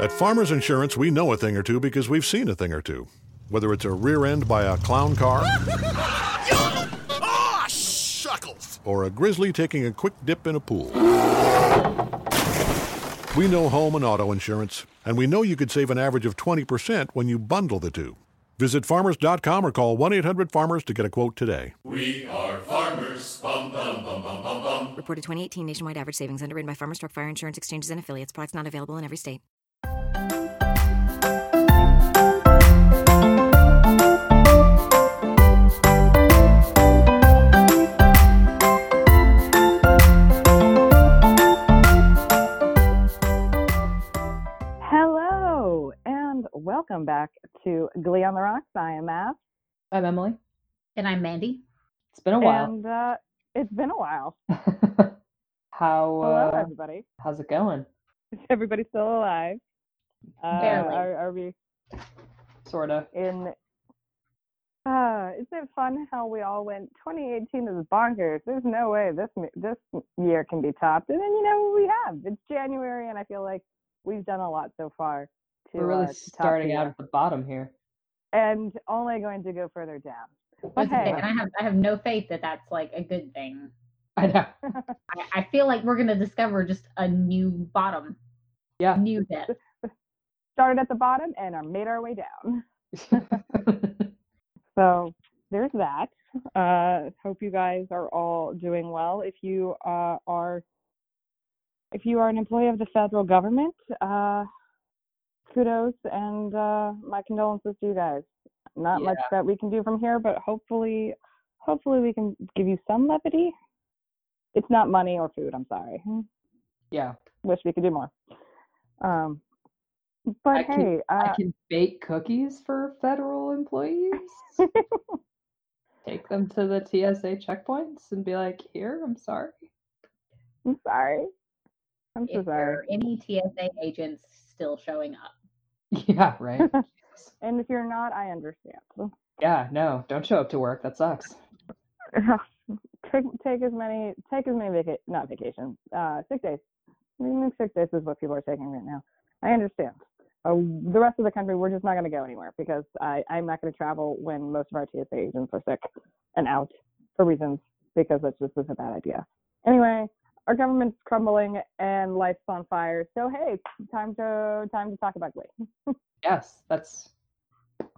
At Farmers Insurance, we know a thing or two because we've seen a thing or two. Whether it's a rear end by a clown car Ah, shuckles! or a grizzly taking a quick dip in a pool. We know home and auto insurance, and we know you could save an average of 20% when you bundle the two. Visit farmers.com or call 1 800 Farmers to get a quote today. We are farmers. Bum, bum, bum, bum, bum, bum. Reported 2018 nationwide average savings underwritten by Farmers Truck Fire Insurance Exchanges and Affiliates. Products not available in every state. Welcome back to Glee on the Rocks. I am Matt, I'm Emily. And I'm Mandy. It's been a while. and uh, it's been a while. How Hello, uh, everybody. how's it going? Is everybody still alive? Uh, Barely. Are, are we Sort of. in? Uh, isn't it fun how we all went? 2018 is bonkers. There's no way this this year can be topped. And then you know we have. It's January, and I feel like we've done a lot so far. To, We're really uh, to starting out at the bottom here. and only going to go further down. But okay, hey, And I have I have no faith that that's like a good thing. I know. I, I feel like we're gonna discover just a new bottom, Yeah. new depth. started at the bottom and are made our way down. So there's that. Uh, hope you guys are all doing well. If you uh, are, if you are an employee of the federal government, uh, kudos and uh, my condolences to you guys. Not much that we can do from here, but hopefully, hopefully we can give you some levity. It's not money or food. I'm sorry. yeah. Wish we could do more. Um, but I can- hey, uh, I can bake cookies for federal employees. Take them to the TSA checkpoints and be like, "Here, I'm sorry." I'm sorry. I'm so If there sorry. are any TSA agents still showing up. Yeah, right. And if you're not, I understand. yeah, no, don't show up to work. That sucks. take take as many take as many vaca- not vacations uh sick days. I mean, sick days is what people are taking right now. I understand. Uh, the rest of the country, we're just not going to go anywhere because I I'm not going to travel when most of our TSA agents are sick and out for reasons because that's just is a bad idea. Anyway, our government's crumbling and life's on fire. So hey, time to time to talk about Glee. Yes, that's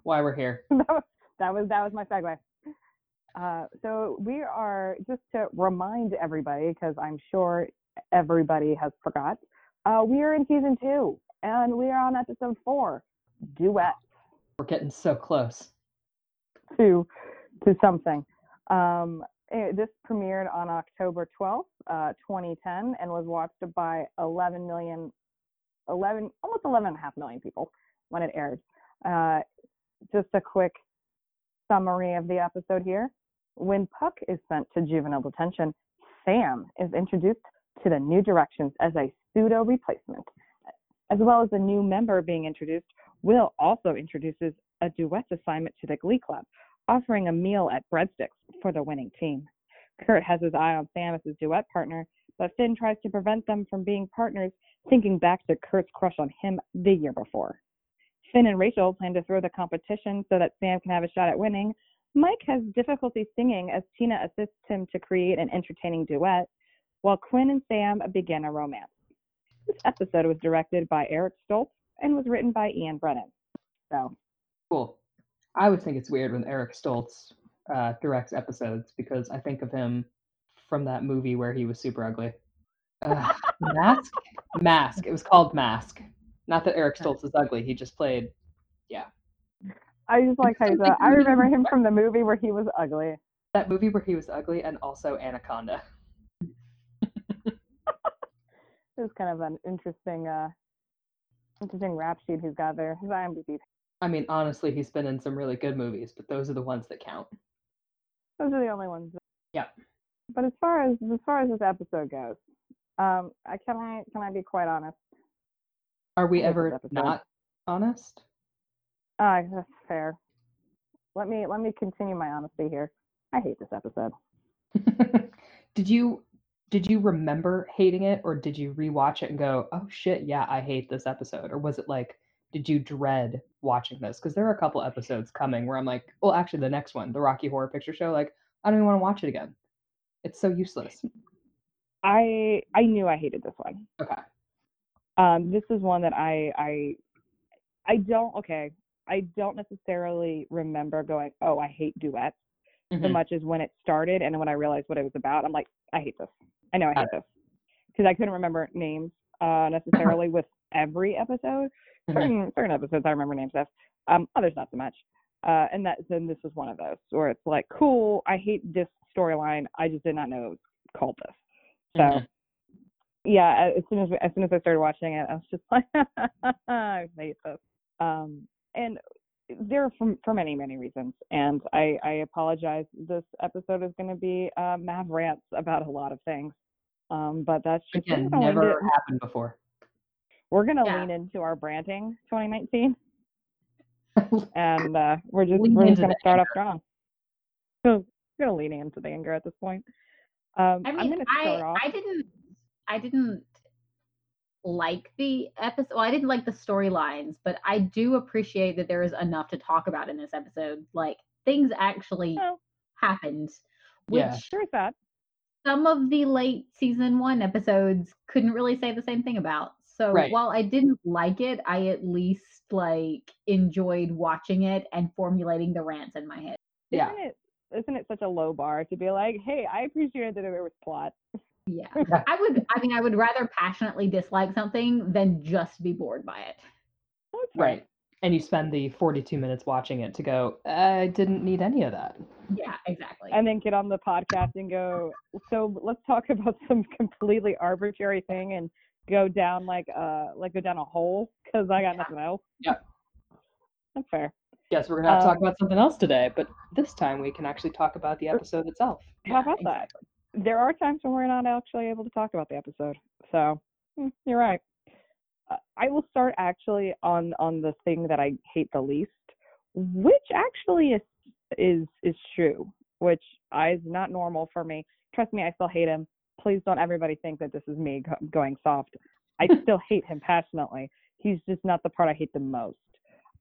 why we're here. that, was, that was that was my segue. Uh, so we are just to remind everybody because I'm sure everybody has forgot. Uh, we are in season two and we are on episode four, duet We're getting so close. to to something. Um, eh, this premiered on October 12th, uh, 2010, and was watched by 11 million, 11 almost 11 and a half million people when it aired. Uh, just a quick summary of the episode here. When Puck is sent to juvenile detention, Sam is introduced to the new directions as a pseudo replacement. As well as a new member being introduced, Will also introduces a duet assignment to the Glee Club, offering a meal at Breadsticks for the winning team. Kurt has his eye on Sam as his duet partner, but Finn tries to prevent them from being partners, thinking back to Kurt's crush on him the year before. Finn and Rachel plan to throw the competition so that Sam can have a shot at winning. Mike has difficulty singing as Tina assists him to create an entertaining duet, while Quinn and Sam begin a romance. This episode was directed by Eric Stoltz and was written by Ian Brennan. So, Cool. I always think it's weird when Eric Stoltz uh, directs episodes because I think of him from that movie where he was super ugly. Uh, Mask? Mask. It was called Mask. Not that Eric Stoltz is ugly. He just played. Yeah. I just like how I remember him from the movie where he was ugly. That movie where he was ugly and also Anaconda. It was kind of an interesting, uh, interesting rap sheet he's got there. His IMDb. I mean, honestly, he's been in some really good movies, but those are the ones that count. Those are the only ones. Yeah. But as far as as far as this episode goes, um, I can I can I be quite honest? Are we I hate this ever not honest? Ah, that's fair. Let me let me continue my honesty here. I hate this episode. Did you did you remember hating it or did you rewatch it and go, "Oh shit, yeah, I hate this episode"? Or was it like did you dread watching this? Because there are a couple episodes coming where I'm like, well, actually, the next one, the Rocky Horror Picture Show, like, I don't even want to watch it again. It's so useless. I I knew I hated this one. Okay. Um, this is one that I I I don't okay. I don't necessarily remember going, oh, I hate duets so Mhm. much as when it started and when I realized what it was about. I'm like, I hate this. I know I hate this because I couldn't remember names uh, necessarily with every episode. Mhm. Certain certain episodes I remember names of, um, others not so much. Uh, and that then this was one of those where it's like, cool, I hate this storyline. I just did not know it was called this. So Mhm. yeah, as soon as as soon as I started watching it, I was just like, I hate this. Um, and there are for for many many reasons, and I I apologize. This episode is going to be uh, Mav rants about a lot of things. Um, but that's just Again, we're gonna lean never happened before. We're gonna Yeah. lean into our branding 2019, and uh, we're just Lean we're just gonna the start off strong. So we're gonna lean into the anger at this point. Um, I I'm mean, I off. I didn't I didn't like the episode. Well, I didn't like the storylines, but I do appreciate that there is enough to talk about in this episode. Like things actually Well, happened, which Yeah. sure that. some of the late season one episodes couldn't really say the same thing about. So Right. while I didn't like it, I at least like enjoyed watching it and formulating the rants in my head. Yeah. Isn't it isn't it such a low bar to be like, hey, I appreciated that there was plot. Yeah. Yeah. I would I mean I would rather passionately dislike something than just be bored by it. That's fair. Right. And you spend the 42 minutes watching it to go, I didn't need any of that. Yeah, exactly. And then get on the podcast and go. So let's talk about some completely arbitrary thing and go down like uh like go down a hole because I got nothing else. Yeah. That's fair. Yes, we're going to have to talk Um, about something else today, but this time we can actually talk about the episode itself. How about that? There are times when we're not actually able to talk about the episode. So hmm, you're right. Uh, I will start actually on on the thing that I hate the least, which actually is is is true, which I, is not normal for me. Trust me, I still hate him. Please don't everybody think that this is me go- going soft. I still hate him passionately. He's just not the part I hate the most.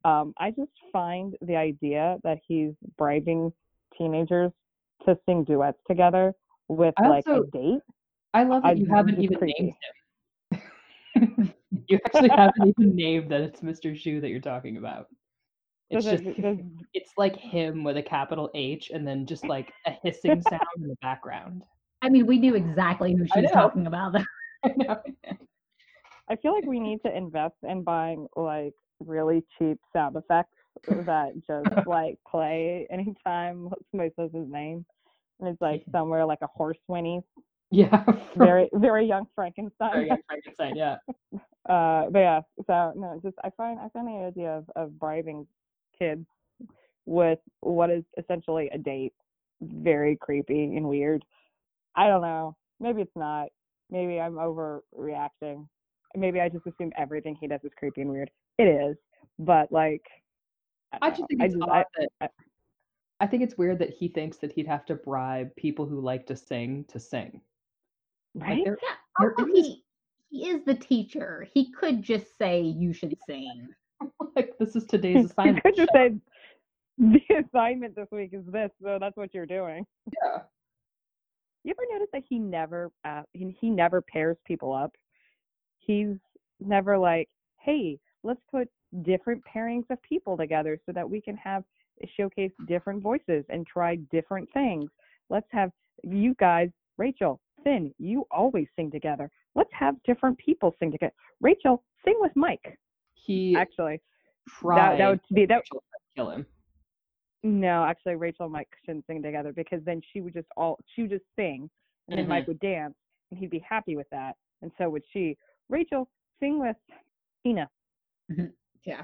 Um, I just find the idea that he's bribing teenagers to sing duets together with I like a date. I love that I- you haven't even creepy. named him. you actually haven't even named that it's Mr. Schue that you're talking about. It's Does just it- it's like him with a capital H and then just like a hissing sound in the background. I mean, we knew exactly who she was talking about. I know. I feel like we need to invest in buying like really cheap sound effects that just like play anytime somebody says his name. And it's like somewhere like a horse whinny, Yeah. very very young Frankenstein. Very young Frankenstein, yeah. uh but yeah so no just i find i find the idea of, of bribing kids with what is essentially a date very creepy and weird i don't know maybe it's not maybe i'm overreacting maybe i just assume everything he does is creepy and weird it is but like I don't just know. think it's just- odd I- that I think it's weird that he thinks that he'd have to bribe people who like to sing to sing. Like right there, Yeah, there also is- he he is the teacher. He could just say you should sing. like this is today's you assignment. could just show. say the assignment this week is this so that's what you're doing yeah. You ever notice that he never uh, he, he never pairs people up? He's never like, "Hey, let's put different pairings of people together so that we can have showcase different voices and try different things. Let's have you guys, Rachel, Finn, you always sing together. Let's have different people sing together. Rachel, sing with Mike. He Actually, tried that would be- that- would kill him. No, actually, Rachel and Mike shouldn't sing together because then she would just all she would just sing, and then Mike mm-hmm. would dance, and he'd be happy with that, and so would she. Rachel, sing with Tina. Mm-hmm. Yeah.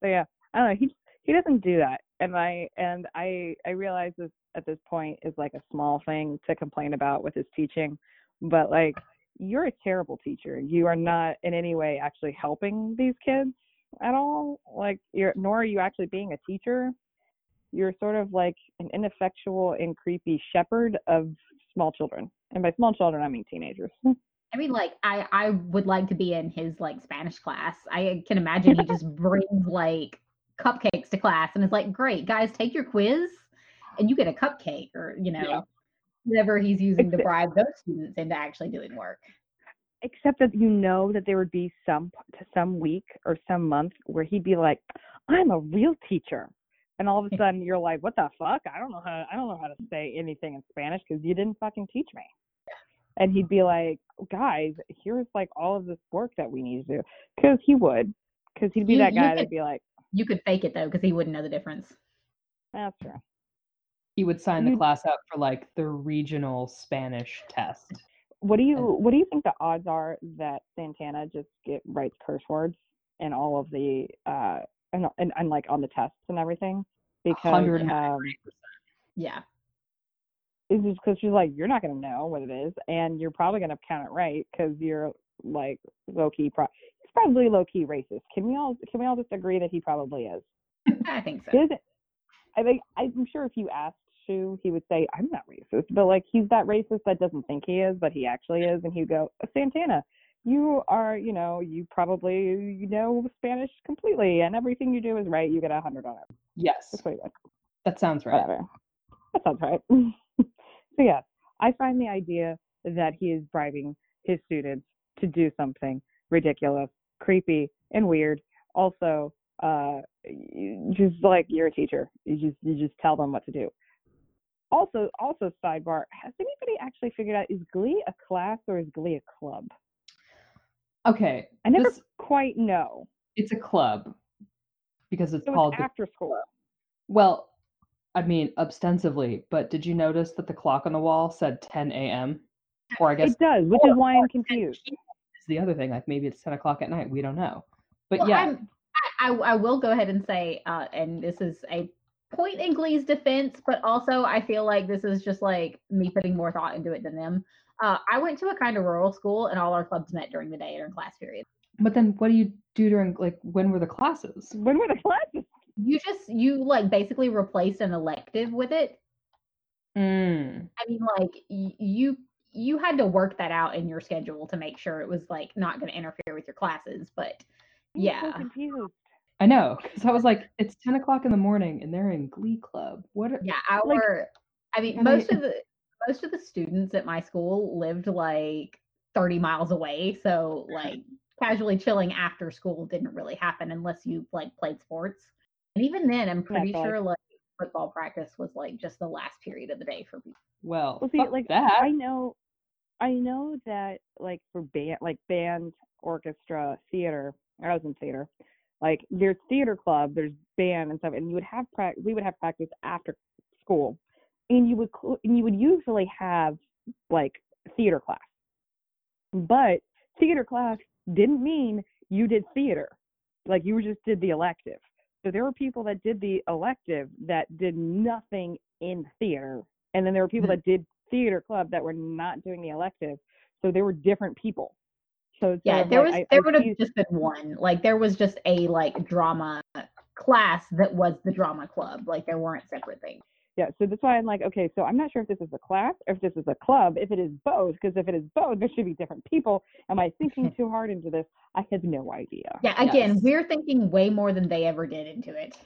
So yeah, I don't know. He he doesn't do that, and I and I I realize this at this point is like a small thing to complain about with his teaching, but like you're a terrible teacher. You are not in any way actually helping these kids at all. Like you're nor are you actually being a teacher. You're sort of like an ineffectual and creepy shepherd of small children, and by small children I mean teenagers. I mean, like, I I would like to be in his like Spanish class. I can imagine he just brings like cupcakes to class and is like, "Great, guys, take your quiz, and you get a cupcake, or you know, Yeah. whatever he's using to bribe those students into actually doing work." Except that you know that there would be some to some week or some month where he'd be like, "I'm a real teacher," and all of a sudden you're like, "What the fuck? I don't know how I don't know how to say anything in Spanish because you didn't fucking teach me." And he'd be like, "Guys, here's like all of this work that we need to do," because he would, because he'd be You- that guy could- that'd be like, You could fake it though, because he wouldn't know the difference. "That's true." He would sign the class up for like the regional Spanish test. What do you what do you think the odds are that Santana just get writes curse words in all of the uh and, and, and like on the tests and everything? Because um Yeah. it's just because she's like you're not gonna know what it is and you're probably gonna count it right because you're like low key pro- he's probably low key racist. Can we all can we all just agree that he probably is? I think so. He doesn't- I think I'm sure if you asked Schue, he would say, I'm not racist. But like he's that racist that doesn't think he is, but he actually is, and he'd go, Santana, you are, you know, you probably you know Spanish completely and everything you do is right, you get a hundred on it. Yes, That's what would. that sounds right. Whatever. That sounds right. so yeah, I find the idea that he is bribing his students to do something ridiculous, creepy, and weird. Also, uh, just like you're a teacher, you just you just tell them what to do. Also, also sidebar: Has anybody actually figured out is Glee a class or is Glee a club? Okay, I never this- quite know. it's a club because it's So called it's the after school. Well, I mean, ostensibly, but did you notice that the clock on the wall said 10 a.m.? Or I guess It does, which or- is why I'm confused. p.m. is the other thing. Like maybe it's 10 o'clock at night. We don't know. But Well, yeah, I'm, I, I I will go ahead and say, uh, and this is a point in Glee's defense, but also I feel like this is just like me putting more thought into it than them. Uh, I went to a kind of rural school, and all our clubs met during the day during class period. but then what do you do during like when were the classes? When were the classes? You just you like basically replaced an elective with it. Mm. I mean, like y- you you had to work that out in your schedule to make sure it was like not going to interfere with your classes. But I'm yeah, so confused. I know, because I was like, it's 10 o'clock in the morning and they're in Glee Club. What? Are, yeah, our I mean, and I- most of the most of the students at my school lived like 30 miles away, so like casually chilling after school didn't really happen unless you like played sports. And even then, I'm pretty Naturally. sure like football practice was like just the last period of the day for people. Well, Well, see, fuck like that. I know, I know that like for band, like band, orchestra, theater. I was in theater. Like there's theater club, there's band and stuff, and you would have prac. We would have practice after school, and you would and you would usually have like theater class. But theater class didn't mean you did theater, like you just did the elective. So there were people that did the elective that did nothing in theater, and then there were people Mhm. that did theater club that were not doing the elective. So there were different people. So Yeah, there like, was I- there would have just been one. Like there was just a like drama class that was the drama club. Like there weren't separate things. Yeah. So that's why I'm like, okay, so I'm not sure if this is a class or if this is a club. If it is both, because if it is both, there should be different people. Am I thinking too hard into this? I have no idea. Yeah, again, Yes. we're thinking way more than they ever did into it.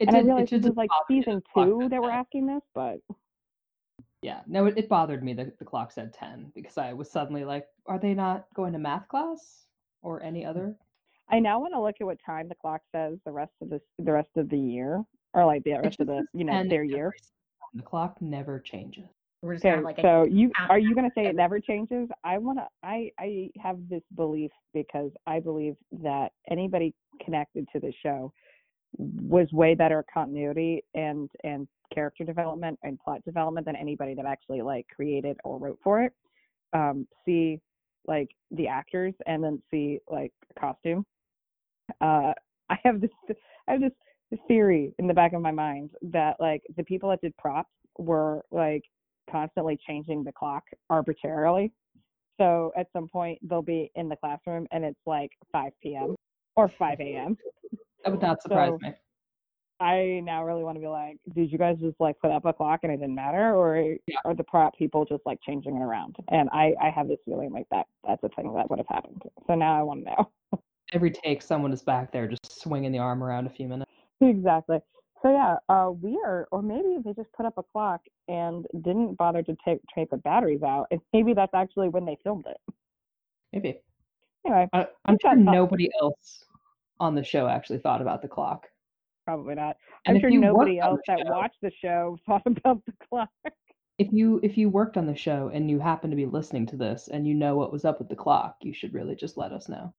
It and I did- it realized this just was like bothered me that season two said that we're asking this, but Yeah, no, it, it bothered me that the clock said 10 because I was suddenly like, are they not going to math class or any other? I now want to look at what time the clock says the rest of the the rest of the year, or like the rest of the you know their year. The clock never changes. We're just Okay, like so you are you gonna say it never changes? I wanna I I have this belief because I believe that anybody connected to the show was way better at continuity and and character development and plot development than anybody that actually like created or wrote for it. Um, see like the actors and then see like costume. Uh, I have this I have this theory in the back of my mind that like the people that did props were like constantly changing the clock arbitrarily. So at some point they'll be in the classroom and it's like 5 p.m. or 5 a.m. That would not surprise So- me. I now really want to be like, did you guys just like put up a clock and it didn't matter, or Yeah. are the prop people just like changing it around? And I I have this feeling like that that's a thing that would have happened. So now I want to know Every take, someone is back there just swinging the arm around a few minutes. Exactly. So yeah, uh, we are, or maybe they just put up a clock and didn't bother to take take the batteries out, and maybe that's actually when they filmed it. Maybe. Anyway, I, I'm sure nobody else on the show actually thought about the clock. probably not. And I'm sure nobody else that show- watched the show thought about the clock. If you if you worked on the show and you happen to be listening to this and you know what was up with the clock, you should really just let us know.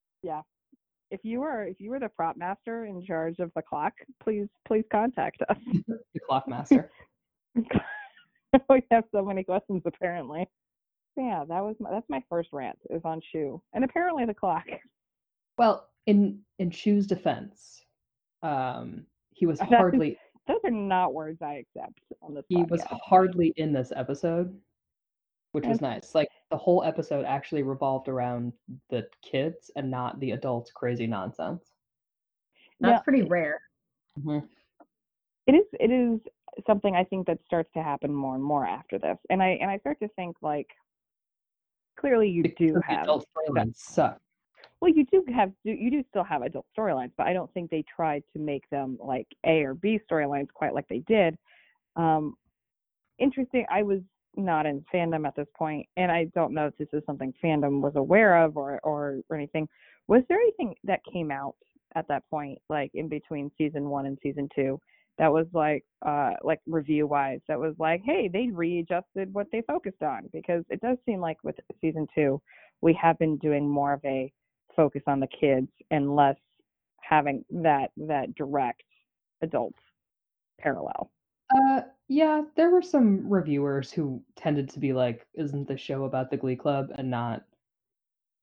If you were if you were the prop master in charge of the clock, please please contact us. The clock master. we have so many questions apparently. Yeah, that was my, that's my first rant is on Schue and apparently the clock. well, in in Schue's defense, um, he was hardly Those are not words I accept on this. he was hardly in this episode, which was nice. Like the whole episode actually revolved around the kids and not the adults' crazy nonsense. That's Yeah. pretty rare. Mhm. It is it is something I think that starts to happen more and more after this, and I and I start to think like clearly you Because do the have adult storylines suck. Well, you do have you do still have adult storylines, but I don't think they tried to make them like A or B storylines quite like they did. Um, interesting. I was not in fandom at this point, and I don't know if this is something fandom was aware of or or, or anything. Was there anything that came out at that point, like in between season one and season two, that was like uh like review wise, that was like, hey, they readjusted what they focused on because it does seem like with season two, we have been doing more of a focus on the kids and less having that that direct adult parallel. Uh, yeah, there were some reviewers who tended to be like, "Isn't the show about the Glee Club and not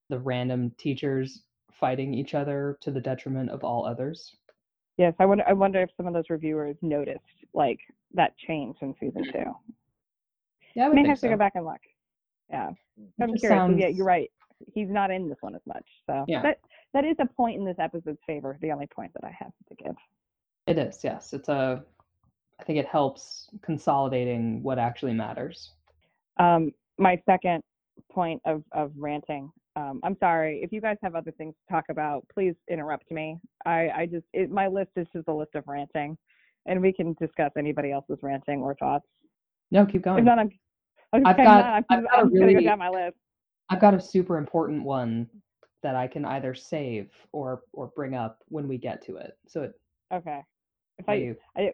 the random teachers fighting each other to the detriment of all others?" Yes, I wonder I wonder if some of those reviewers noticed like that change in season two. Yeah, I would may have to go back and look. Yeah. I'm curious. 'cause Yeah, you're right. He's not in this one as much. So Yeah. that that is a point in this episode's favor, the only point that I have to give. It is, yes. It's a. I think it helps consolidating what actually matters. Um, my second point of, of ranting. Um, I'm sorry if you guys have other things to talk about. Please interrupt me. I, I just it, my list is just a list of ranting, and we can discuss anybody else's ranting or thoughts. No, keep If going. not, I'm, I'm, I've got- not, I'm, I've got a I'm gonna go really- down my list. I've got a super important one that I can either save or or bring up when we get to it. So it, Okay. If I, I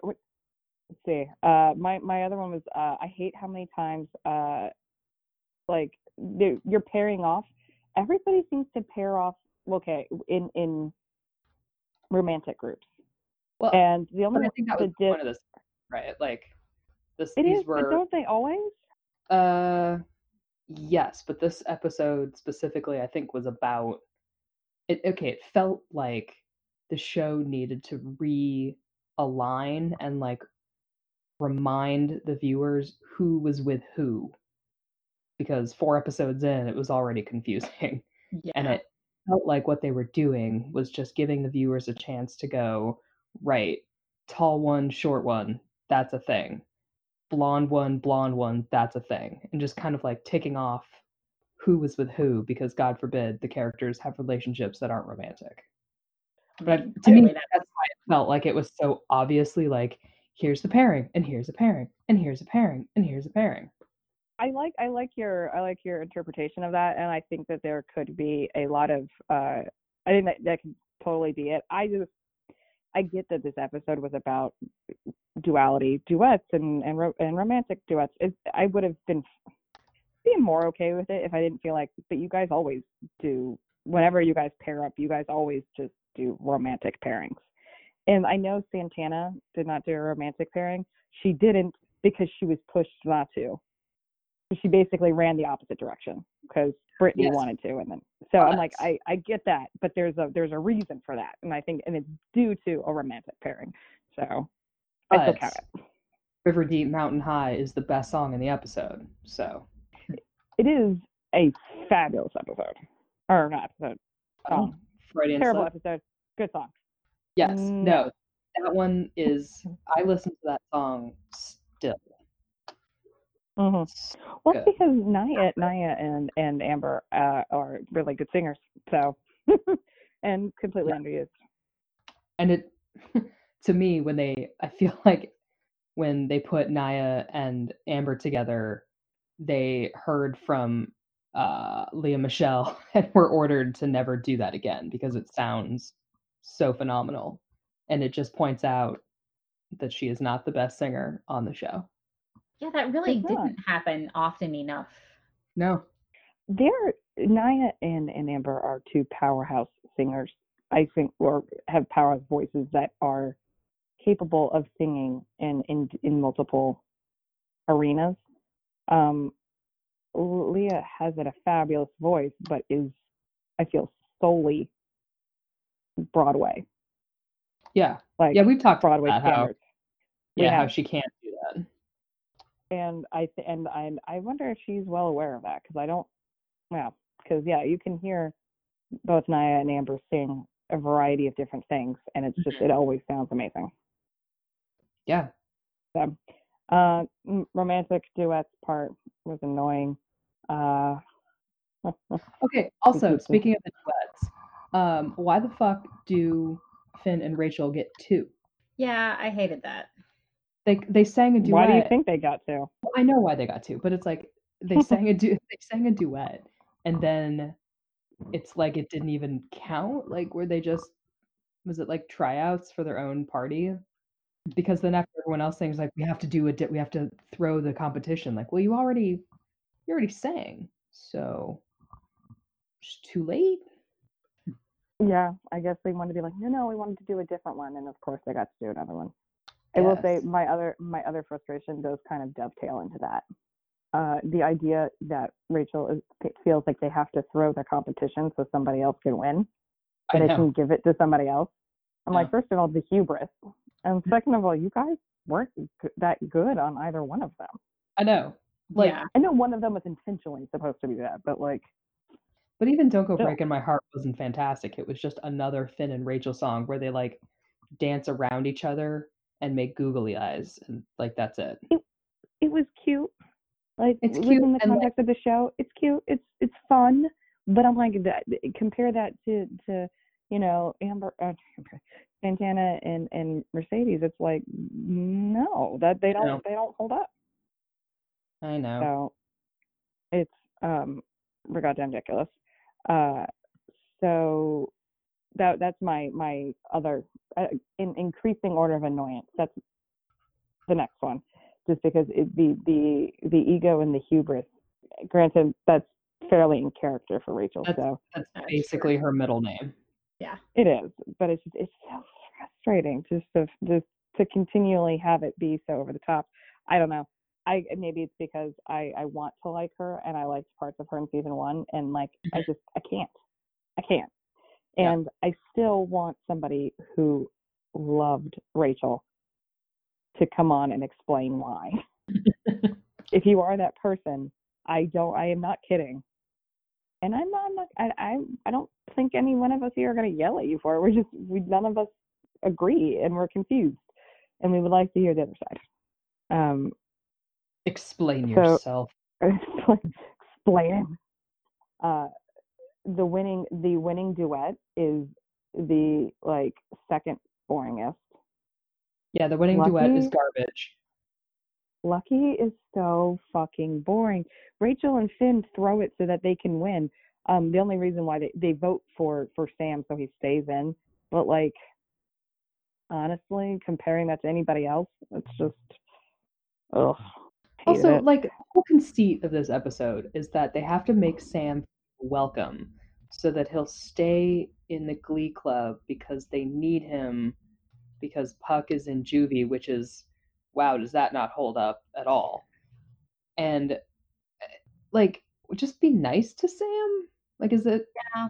let's see. Uh, my my other one was uh, I hate how many times uh, like you're pairing off. Everybody seems to pair off. Okay, in in romantic groups, well, and the only I think that was diff- point of this, right? Like this, it these is, were but don't they always? Uh, yes, but this episode specifically, I think, was about it. Okay, it felt like the show needed to realign and like remind the viewers who was with who, because four episodes in, it was already confusing, Yeah. and it felt like what they were doing was just giving the viewers a chance to go right, tall one, short one, that's a thing blonde one, blonde one, that's a thing. And just kind of like ticking off who was with who because God forbid the characters have relationships that aren't romantic. But to me, that's why it felt like it was so obviously like here's the pairing, and here's a pairing, and here's a pairing, and here's a pairing. I like I like your I like your interpretation of that, and I think that there could be a lot of uh, I think that that could totally be it. I just I get that this episode was about duality, duets, and and, ro- and romantic duets. It, I would have been being more okay with it if I didn't feel like. But you guys always do. Whenever you guys pair up, you guys always just do romantic pairings. And I know Santana did not do a romantic pairing. She didn't because she was pushed not to. She basically ran the opposite direction because Brittany Yes. wanted to, and then so I'm like, I I get that, but there's a there's a reason for that, and I think and it's due to a romantic pairing. So I still count it. River Deep Mountain High is the best song in the episode. So It is a fabulous episode, or not episode. oh, Song. Freudian Terrible episode. Good song. Yes. No. No. that one is I listen to that song still. hmm Well, good. because Naya, Naya and and Amber uh, are really good singers, so and completely underused. and it to me when they I feel like when they put Naya and Amber together, they heard from uh, Lea Michele and were ordered to never do that again because it sounds so phenomenal, and it just points out that she is not the best singer on the show. Yeah, that really It's not. didn't happen often enough. No, They're Naya and and Amber are two powerhouse singers. I think, or have powerhouse voices that are capable of singing in in in multiple arenas. Um, Lea has a fabulous voice, but is I feel solely Broadway, yeah, like yeah, we've talked Broadway about how standards. Yeah how she can't do that. and I th- and I I wonder if she's well aware of that because I don't. Well, because yeah, you can hear both Naya and Amber sing a variety of different things, and it's just it always sounds amazing. Yeah, So, uh, m- romantic duets part was annoying. Uh, Okay. Also, speaking of the duets, um, why the fuck do Finn and Rachel get two? Yeah, I hated that. They they sang a duet. why do you think they got two? Well, I know why they got two, but it's like they sang a du- they sang a duet, and then it's like it didn't even count. Like, were they just was it like tryouts for their own party? Because then after everyone else sings, like we have to do a di- we have to throw the competition. Like, well, you already you already sang, so it's too late. Yeah, I guess they wanted to be like, no, no, we wanted to do a different one, and of course they got to do another one. I will say my other my other frustration does kind of dovetail into that. Uh, the idea that Rachel is, feels like they have to throw the competition so somebody else can win, I so they can give it to somebody else. I'm like, first of all, the hubris, and second of all, you guys weren't g- that good on either one of them. I know. Like, yeah. I know one of them was intentionally supposed to be that, but like, But even Don't Go. Breaking My Heart wasn't fantastic. It was just another Finn and Rachel song where they like dance around each other and make googly eyes and like that's it. it was cute. Like It's cute the and, like- context of the show, it's cute. It's it's fun. But I'm like that. Compare that to to you know Amber, uh, Santana and and Mercedes. It's like no, that they don't No. they don't hold up. I know. So it's um we're goddamn ridiculous. Uh, so that that's my my other uh, in increasing order of annoyance. That's the next one, just because it, the the the ego and the hubris. Granted, that's fairly in character for Rachel, That's- so That's That's basically her middle name. Yeah, it is. But it's it's so frustrating just to just to continually have it be so over the top. I don't know. I maybe it's because I I want to like her and I liked parts of her in season one and like I just I can't. I can't. Yeah. And I still want somebody who loved Rachel to come on and explain why. if you are that person, I don't I am not kidding. And I'm not, I'm not I, I I don't think any one of us here are gonna yell at you for it. We're just we none of us agree and we're confused. And we would like to hear the other side. Um Explain So- yourself. explain. Uh, the winning the winning duet is the like second boringest. Yeah, the winning duet is garbage. Lucky is so fucking boring. Rachel and Finn throw it so that they can win. Um, the only reason why they, they vote for for Sam so he stays in, but like honestly, comparing that to anybody else, it's just ugh. Also, it. like the whole conceit of this episode is that they have to make Sam welcome so that he'll stay in the glee club because they need him because Puck is in juvie, which is wow, does that not hold up at all? And eh, like just be nice to Sam? Like is it Yeah.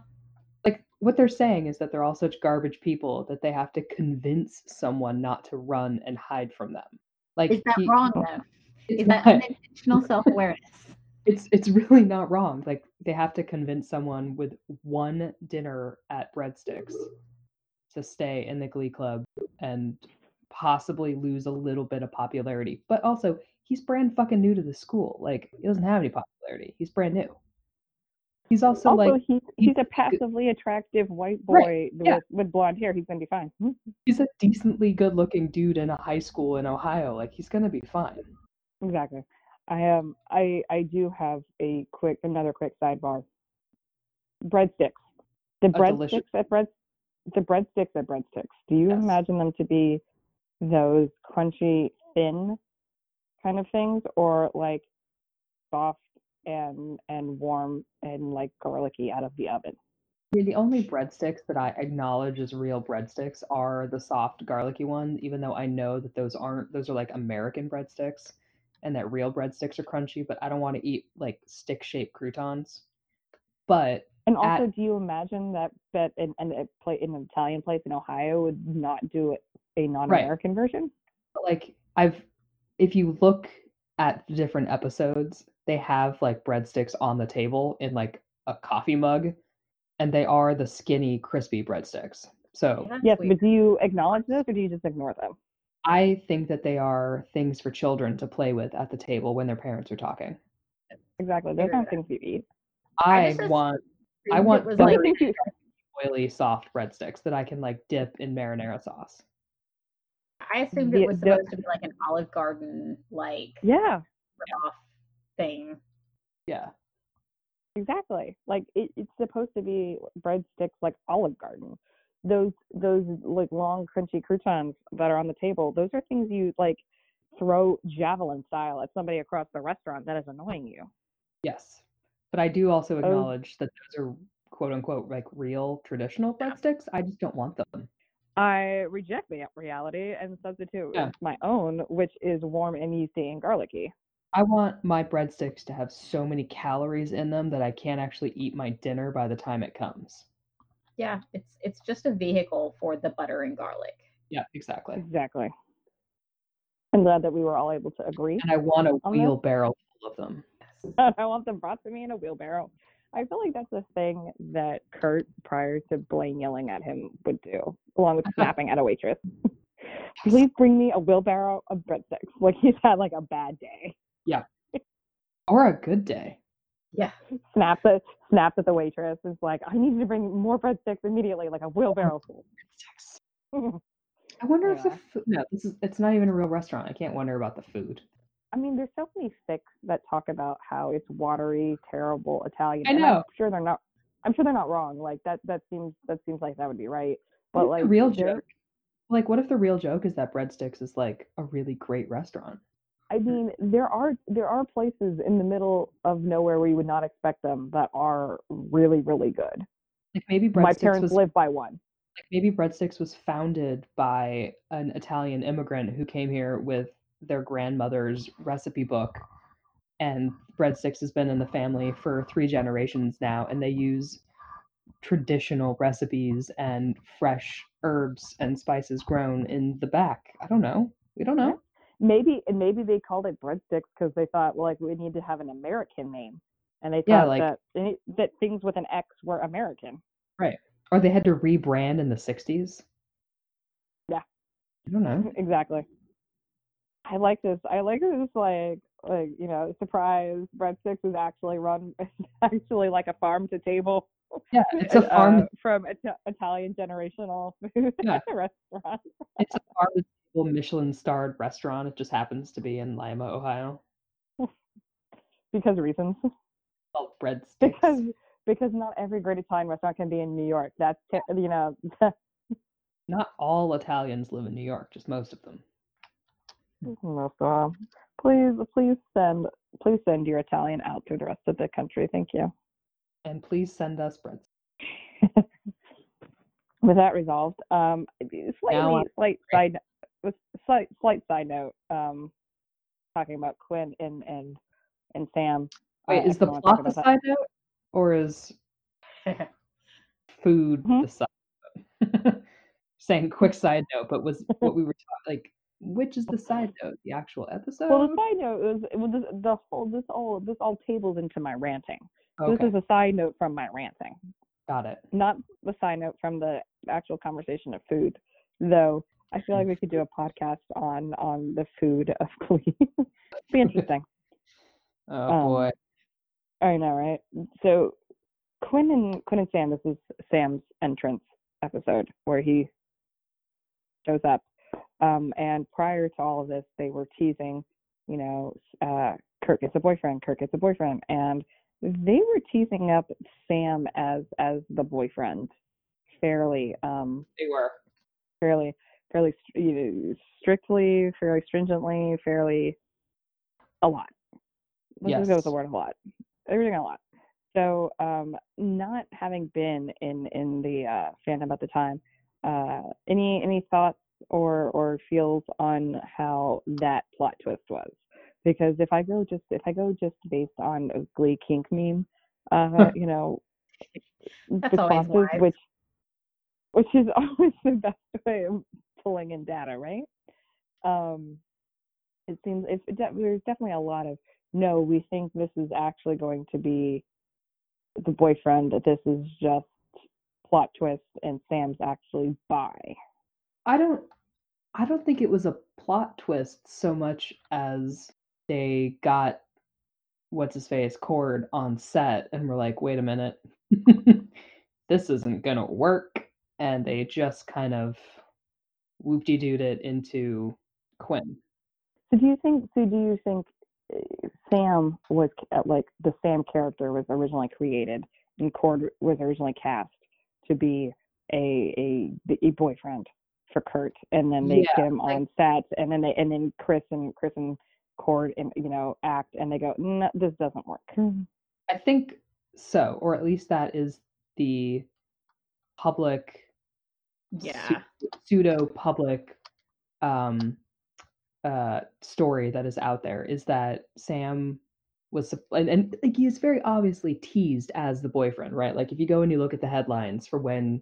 like what they're saying is that they're all such garbage people that they have to convince someone not to run and hide from them. Like Is that he- wrong though? It's Is that not. unintentional self awareness? it's it's really not wrong. Like they have to convince someone with one dinner at Breadsticks to stay in the Glee Club and possibly lose a little bit of popularity. But also, he's brand fucking new to the school. Like, he doesn't have any popularity. He's brand new. He's also, also, like he's he's he's a good- passively attractive white boy Right, yeah. with, with blonde hair. He's gonna be fine. He's a decently good-looking dude in a high school in Ohio. Like, he's gonna be fine. Exactly. I um I I do have a quick another quick sidebar. Breadsticks. The delicious- breadsticks at bread the breadsticks at breadsticks. Do you Yes. imagine them to be those crunchy thin kind of things or like soft and and warm and like garlicky out of the oven? I mean, the only breadsticks that I acknowledge as real breadsticks are the soft, garlicky ones, even though I know that those aren't, those are like American breadsticks and that real breadsticks are crunchy, but I don't want to eat like stick shaped croutons. But And also, At- do you imagine that that in, in a pla in an Italian place in Ohio would not do a non-American version? like, I've, if you look at the different episodes, they have like breadsticks on the table in like a coffee mug, and they are the skinny, crispy breadsticks. So Yes, but do you acknowledge this or do you just ignore them? I think that they are things for children to play with at the table when their parents are talking. Exactly. Those Hear aren't things you eat. I, just want I want it was butter- like Things you- oily, soft breadsticks that I can like dip in marinara sauce. I assumed it was supposed to be like an Olive Garden like yeah, off thing. Yeah. exactly. Like it, it's supposed to be breadsticks like Olive Garden. Those those like long crunchy croutons that are on the table. Those are things you like throw javelin style at somebody across the restaurant that is annoying you. Yes. But I do also Oh. acknowledge that those are quote unquote like real traditional breadsticks. I just don't want them. I reject the reality and substitute Yeah. my own, which is warm and yeasty and garlicky. I want my breadsticks to have so many calories in them that I can't actually eat my dinner by the time it comes. Yeah, it's it's just a vehicle for the butter and garlic. Yeah, exactly. Exactly. I'm glad that we were all able to agree. And I want a wheelbarrow full of them. I want them brought to me in a wheelbarrow. I feel like that's a thing that Kurt, prior to Blaine yelling at him, would do, along with snapping at a waitress. Please bring me a wheelbarrow of breadsticks. Like he's had like a bad day. Yeah. Or a good day. Yeah. Snaps at snaps at the waitress. Is like, I need you to bring more breadsticks immediately, like a wheelbarrow full. Breadsticks. I wonder if the food. No, this is. It's not even a real restaurant. I can't wonder about the food. I mean, there's so many fics that talk about how it's watery, terrible Italian. I know. I'm sure they're not. I'm sure they're not wrong. Like that. That seems. That seems like that would be right. But if like the real joke? Like, what if the real joke is that breadsticks is like a really great restaurant? I mean, there are there are places in the middle of nowhere where you would not expect them that are really really good. Like maybe My parents was live by one. like maybe breadsticks was founded by an Italian immigrant who came here with their grandmother's recipe book, and breadsticks has been in the family for three generations now, and they use traditional recipes and fresh herbs and spices grown in the back. I don't know. We don't know. Maybe and maybe they called it breadsticks because they thought, well, like we need to have an American name, and they Yeah, thought like- that any, that things with an X were American. Right. Or they had to rebrand in the '60s. Yeah. I don't know. exactly. I like this. I like this. Like, like you know, surprise. Breadsticks is actually run. Actually like a farm to table. Yeah, it's a farm. uh, from Ita- Italian generational food Yeah. restaurant. It's a farm to table Michelin starred restaurant. It just happens to be in Lima, Ohio. because reasons. Called breadsticks. Because because not every great Italian restaurant can be in New York. That's you know. Not all Italians live in New York, just most of them. most of them. Please, please send, please send your Italian out to the rest of the country. Thank you. And please send us breads. With that resolved, um, slightly, slight side, with slight, slight side note, um, talking about Quinn and and and Sam. Wait, is the you wanna talk plot the side note, or is food Hmm? the side note? Saying quick side note, but was what we were talking like? Which is the side note? The actual episode? Well, the side note is it was the, the whole this all this all tables into my ranting. okay, This is a side note from my ranting, got it. not the side note from the actual conversation of food. Though I feel like we could do a podcast on on the food of Glee. Be interesting. Oh Um, boy. I know, right? So Quinn and Quinn and Sam. This is Sam's entrance episode where he shows up. Um, and prior to all of this, they were teasing, you know, uh, Kurt gets a boyfriend. Kurt gets a boyfriend, and they were teasing up Sam as as the boyfriend, fairly, um, They were. fairly, fairly, you know, strictly, fairly stringently, fairly, a lot. Let's just go with the word a lot. Everything a lot. So, um, not having been in in the uh, fandom at the time, uh, any any thoughts or or feels on how that plot twist was? Because if I go just if I go just based on a Glee kink meme, uh, you know, That's responses, wise. which which is always the best way of pulling in data, right? Um, it seems it's it de- there's definitely a lot of no. We think this is actually going to be the boyfriend. That this is just plot twist, and Sam's actually bi. I don't I don't think it was a plot twist so much as they got what's his face Cord on set and were like, wait a minute, this isn't gonna work, and they just kind of whoop-de-dooed it into Quinn. So do you think? So do you think uh, Sam was uh, like the Sam character was originally created, and Cord was originally cast to be a a, a boyfriend for Kurt, and then they Yeah, get him like- on set, and then they and then Chris and Chris and Cord and you know act, and they go, no, this doesn't work. I think so, or at least that is the public Yeah. pseudo public um uh story that is out there is that Sam was and, and like he is very obviously teased as the boyfriend, right? Like if you go and you look at the headlines for when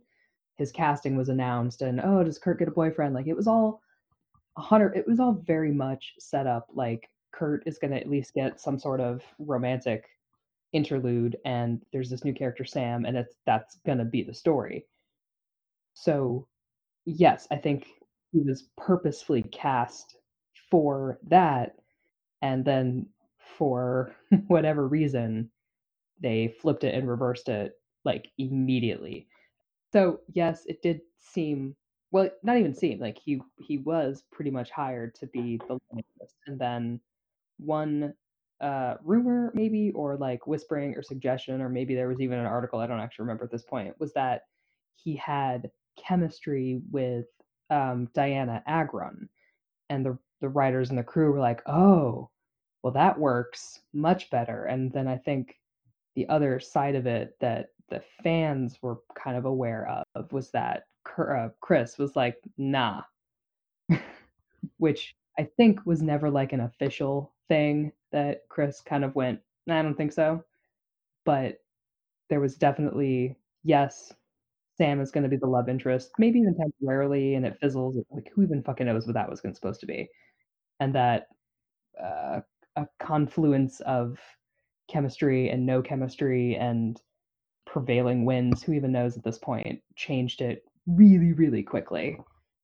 his casting was announced and oh does Kurt get a boyfriend? Like it was all a hundred it was all very much set up like Kurt is gonna at least get some sort of romantic interlude and there's this new character Sam and it's that's gonna be the story. So yes, I think he was purposefully cast for that and then for whatever reason they flipped it and reversed it like immediately. So yes, it did seem well, not even seem like he he was pretty much hired to be the love interest. and then one uh rumor maybe or like whispering or suggestion or maybe there was even an article I don't actually remember at this point was that he had chemistry with um Dianna Agron and the the writers and the crew were like, "Oh, well that works much better." And then I think the other side of it that the fans were kind of aware of was that uh, Chris was like, "Nah," which I think was never like an official thing that Chris kind of went, "I don't think so," but there was definitely yes. Sam is going to be the love interest, maybe even temporarily, and it fizzles. Like, who even fucking knows what that was supposed to be? And that uh, a confluence of chemistry and no chemistry and prevailing winds, who even knows at this point, changed it really, really quickly.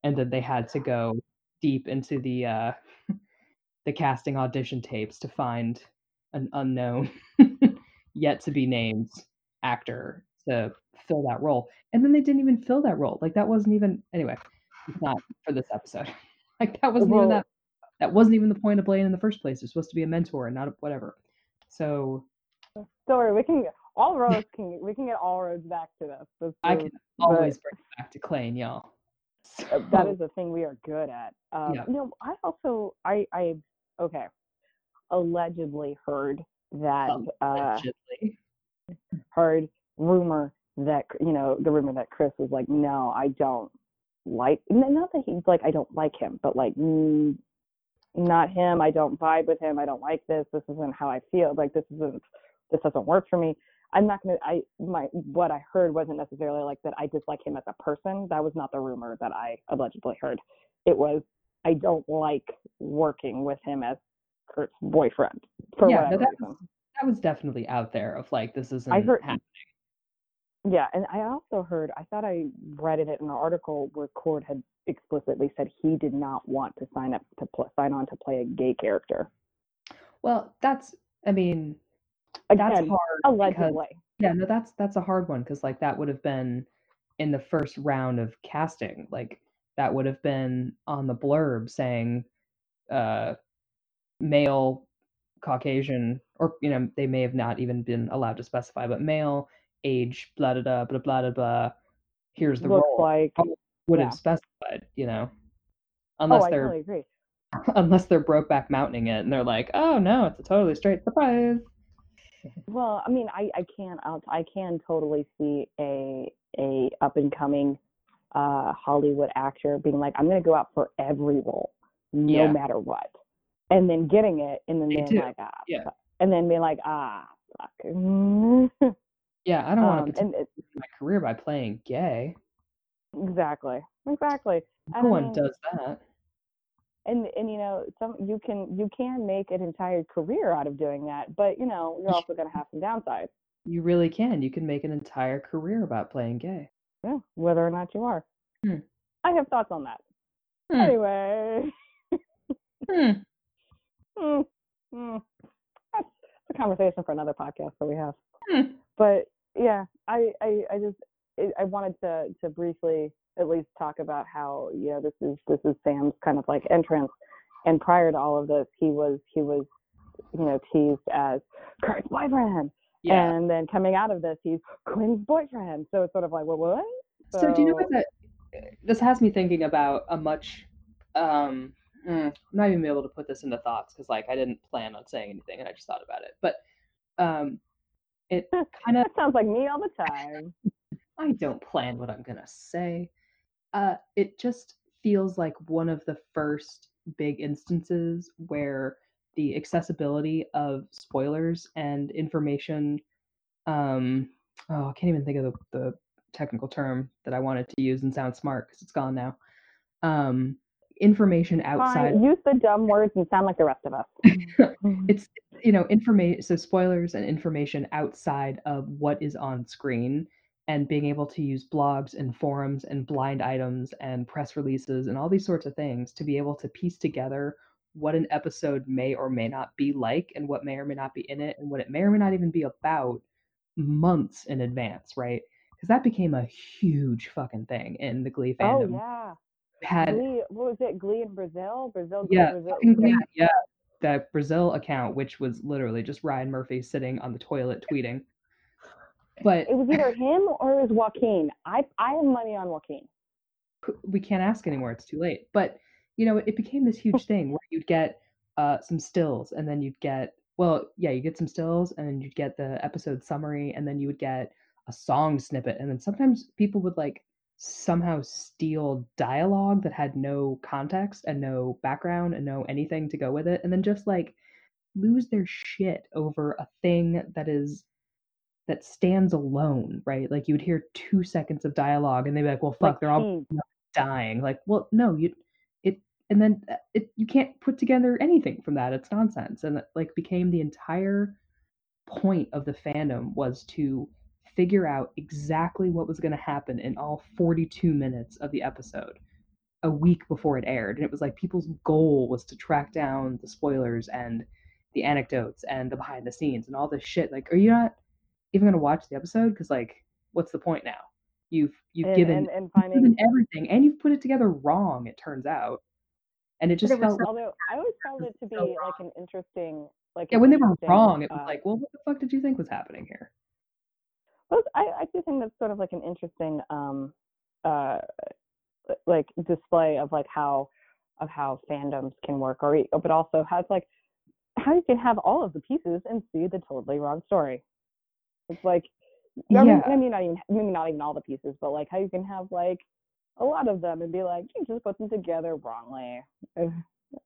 And then they had to go deep into the uh, the casting audition tapes to find an unknown, yet to be named actor to fill that role. And then they didn't even fill that role. Like that wasn't even anyway. It's not for this episode. Like that wasn't even that. That wasn't even the point of Blaine in the first place. It's supposed to be a mentor and not a whatever. So Don't worry, we can all roads can we can get all roads back to this. This I can always bring it back to Klaine, y'all. Uh, that So- is a thing we are good at. Um, Yeah. You know, I also I I okay, allegedly heard that uh, allegedly. heard rumor that you know the rumor that Chris was like, no, I don't like. Not that he's like I don't like him, but like mm, not him. I don't vibe with him. I don't like this. This isn't how I feel. Like this isn't. This doesn't work for me. I'm not gonna. I my what I heard wasn't necessarily like that. I dislike him as a person. That was not the rumor that I allegedly heard. It was I don't like working with him as Kurt's boyfriend for Yeah, whatever that reason. That was definitely out there of like this isn't I heard- happening. Yeah, and I also heard, I thought I read it in an article where Cord had explicitly said he did not want to sign up to pl- sign on to play a gay character. Well, that's I mean, that's Again, hard because allegedly. yeah, no, that's that's a hard one because like that would have been in the first round of casting. Like that would have been on the blurb saying uh male Caucasian or you know, they may have not even been allowed to specify, but male, age, blah blah blah blah blah blah. Here's the Looks role. like, Probably would yeah. have specified, you know. oh, Unless I they're totally agree. unless they're Brokeback Mounting it and they're like, oh no, it's a totally straight surprise. Well, I mean, I, I can I can totally see a a up and coming uh, Hollywood actor being like, I'm going to go out for every role, no Yeah. matter what, and then getting it, and then being like, ah, yeah. and then being like, ah, fuck. Yeah, I don't want um, to and it, my career by playing gay. exactly, exactly. No And I one mean, does that. and and you know some you can you can make an entire career out of doing that but you know you're also going to have some downsides You really can. You can make an entire career about playing gay. yeah whether or not you are Hmm. i have thoughts on that Hmm. anyway Hmm. hmm, hmm. that's a conversation for another podcast that we have. But yeah i i, I just I- wanted to to briefly at least talk about how you know this is this is sam's kind of like entrance. And prior to all of this he was he was you know teased as kurt's boyfriend. Yeah. and then coming out of this he's quinn's boyfriend. So it's sort of like well what? So do you know what that this has me thinking about a much um mm, I'm not even able to put this into thoughts because like I didn't plan on saying anything and I just thought about it. But um it kind of sounds like me all the time I don't plan what I'm gonna say. Uh, it just feels like one of the first big instances where the accessibility of spoilers and information. Um, oh, I can't even think of the, the technical term that I wanted to use and sound smart because it's gone now. Um, information outside. Fine, use the dumb words and sound like the rest of us mm-hmm. it's you know information so spoilers and information outside of what is on screen and being able to use blogs and forums and blind items and press releases and all these sorts of things to be able to piece together what an episode may or may not be like and what may or may not be in it and what it may or may not even be about months in advance right because that became a huge fucking thing in the glee fandom. oh fandom yeah had glee what was it glee in brazil brazil yeah, brazil Glee, yeah. That Brazil account, which was literally just Ryan Murphy sitting on the toilet tweeting. But it was either him or it was joaquin i i have money on joaquin we can't ask anymore; it's too late. But you know, it became this huge thing where you'd get uh, some stills, and then you'd get well, yeah, you get some stills, and then you'd get the episode summary, and then you would get a song snippet, and then sometimes people would like somehow steal dialogue that had no context and no background and no anything to go with it, and then just like lose their shit over a thing that is that stands alone, right? Like you would hear two seconds of dialogue, and they'd be like, "Well, fuck, they're all dying." Like, well, no, you it, and then uh, it you can't put together anything from that. It's nonsense, and it like became the entire point of the fandom was to figure out exactly what was going to happen in all 42 minutes of the episode a week before it aired. And it was like people's goal was to track down the spoilers and the anecdotes and the behind the scenes and all this shit. Like are you not even going to watch the episode? Because like what's the point now? You've you've and, given, and, and finding given everything and you've put it together wrong it turns out. And it just it felt although i always found it to be so like an interesting like yeah when they were wrong it was uh, like well what the fuck did you think was happening here Well, I, I do think that's sort of like an interesting, um, uh, like display of like how, of how fandoms can work, or but also how it's like how you can have all of the pieces and see the totally wrong story. It's like, I mean, Yeah. maybe not even maybe not even all the pieces, but like how you can have like a lot of them and be like you just put them together wrongly,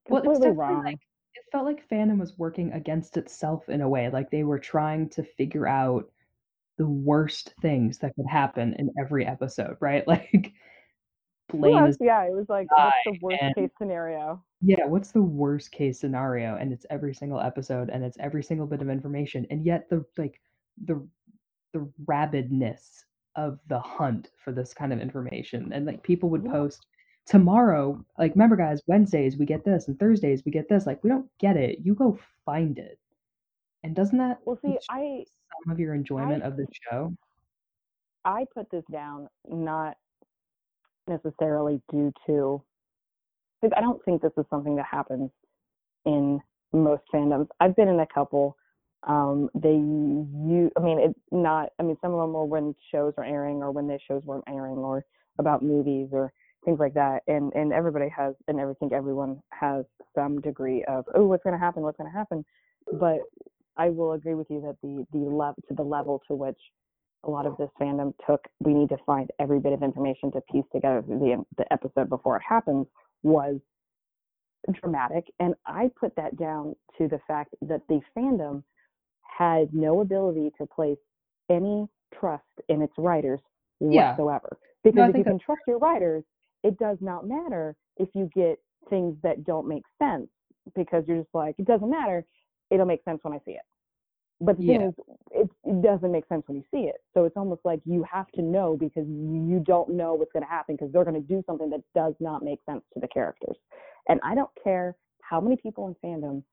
Well, it was completely wrong. like it felt like fandom was working against itself in a way. Like they were trying to figure out the worst things that could happen in every episode, right? Like blame Well, is yeah, it was like what's the worst and- case scenario? yeah, what's the worst case scenario? And it's every single episode and it's every single bit of information. And yet the like the the rabidness of the hunt for this kind of information. And like people would Yeah. post tomorrow, like remember guys, Wednesdays we get this and Thursdays we get this. Like we don't get it. You go find it. And doesn't that Well, see, I some of your enjoyment of the show? I put this down not necessarily due to I don't think this is something that happens in most fandoms. I've been in a couple. Um, they you I mean it's not I mean some of them were when shows were airing or when the shows weren't airing or about movies or things like that. And and everybody has and I think everyone has some degree of oh what's gonna happen, what's gonna happen. But I will agree with you that the the level to the level to which a lot of this fandom took we need to find every bit of information to piece together the the episode before it happens was dramatic. And i put that down to the fact that the fandom had no ability to place any trust in its writers Yeah. whatsoever. No, because if you can trust your writers it does not matter if you get things that don't make sense because you're just like it doesn't matter it'll make sense when i see it but the thing is, it, it doesn't make sense when you see it. So it's almost like you have to know because you don't know what's going to happen because they're going to do something that does not make sense to the characters. And I don't care how many people in fandom,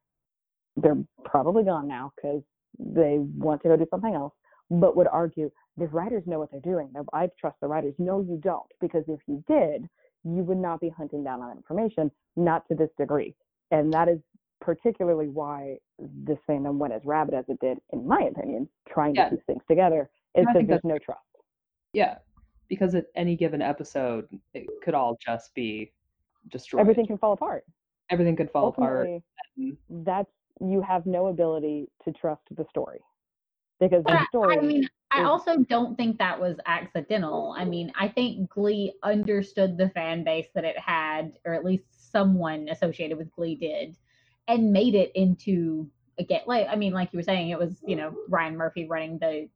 they're probably gone now because they want to go do something else, but would argue the writers know what they're doing. I trust the writers. No, you don't, because if you did, you would not be hunting down on information, not to this degree. And that is particularly why this fandom went as rabid as it did, in my opinion, trying Yeah. to piece things together, is I that there's no trust. Yeah. Because at any given episode, it could all just be destroyed. Everything can fall apart. Everything could fall apart. Ultimately, and- that's you have no ability to trust the story because But the story. I mean, I is- also don't think that was accidental. I mean, I think Glee understood the fan base that it had, or at least someone associated with Glee did, and made it into again. Like, I mean, like you were saying, it was you know Ryan Murphy running the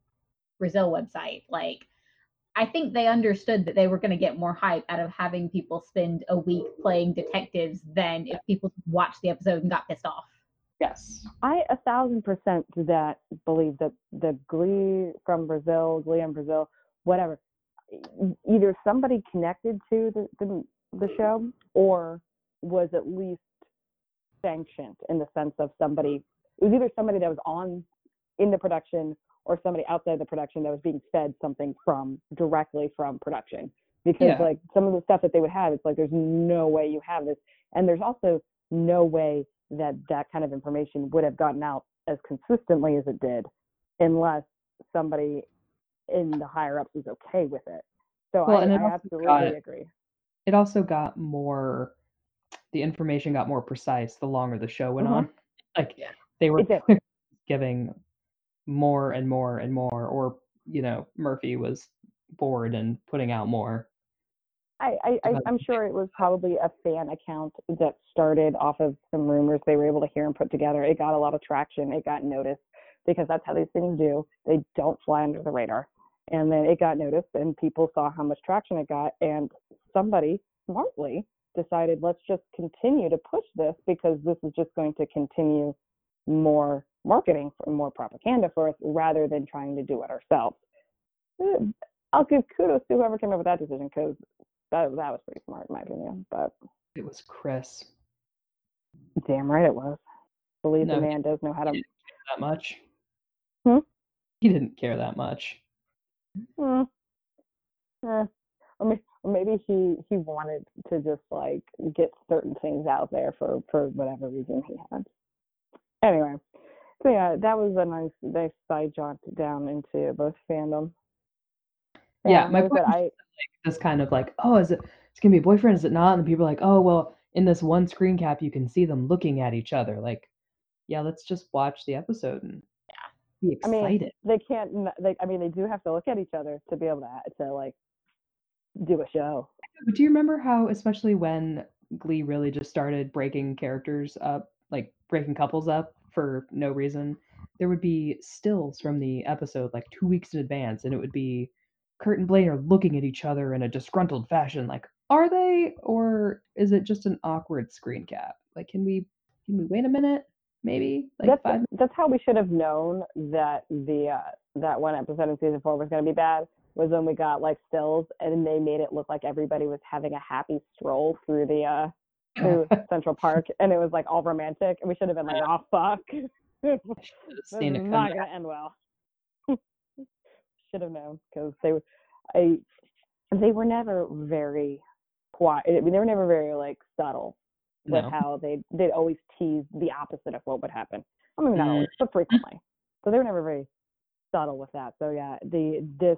Brazil website. Like, I think they understood that they were going to get more hype out of having people spend a week playing detectives than if people watched the episode and got pissed off. yes. I a thousand percent do that believe that the Glee from Brazil, Glee in Brazil, whatever, either somebody connected to the, the the show or was at least sanctioned in the sense of somebody. It was either somebody that was on in the production or somebody outside the production that was being fed something from directly from production. Because Yeah. like some of the stuff that they would have, it's like there's no way you have this, and there's also no way that that kind of information would have gotten out as consistently as it did unless somebody in the higher ups was okay with it. So Well, I, I absolutely got- agree. It also got more the information got more precise the longer the show went Mhm. on. Like they were giving more and more and more or you know, Murphy was bored and putting out more. I, I, I I'm sure it was probably a fan account that started off of some rumors they were able to hear and put together. It got a lot of traction. It got noticed because that's how these things do. They don't fly under the radar. And then it got noticed and people saw how much traction it got and somebody smartly decided let's just continue to push this because this is just going to continue more marketing for more propaganda for us rather than trying to do it ourselves. Eh, I'll give kudos to whoever came up with that decision because that that was pretty smart in my opinion. But It was Chris. damn right it was. Believe No, the man does know how to. he didn't care that much. Hmm? He didn't care that much. Hmm. Eh. Or, may, or maybe he he wanted to just like get certain things out there for for whatever reason he had. Anyway, so yeah, that was a nice nice side jaunt down into both fandom. Yeah, my like I said, point I This kind of like, oh, is it it's gonna be a boyfriend, is it not? And people are like, oh well, in this one screen cap you can see them looking at each other. Like, yeah, let's just watch the episode and be excited. I mean, they can't. They, I mean, they do have to look at each other to be able to to like do a show. Do you remember how, especially when Glee really just started breaking characters up, like breaking couples up for no reason, there would be stills from the episode like two weeks in advance, and it would be Kurt and Blaine are looking at each other in a disgruntled fashion. Like, are they, or is it just an awkward screen cap? Like, can we can we wait a minute? Maybe like that's five. that's how we should have known that the uh, that one episode in season four was going to be bad was when we got like stills and they made it look like everybody was having a happy stroll through the uh through Central Park and it was like all romantic and we should have been like, oh fuck. this is seen it not gonna end well. should have known because they were I they were never very quiet. I mean, they were never very like subtle with No. how they they'd always tease the opposite of what would happen. I mean, not Mm. always, but frequently. So they were never very subtle with that. So yeah, the this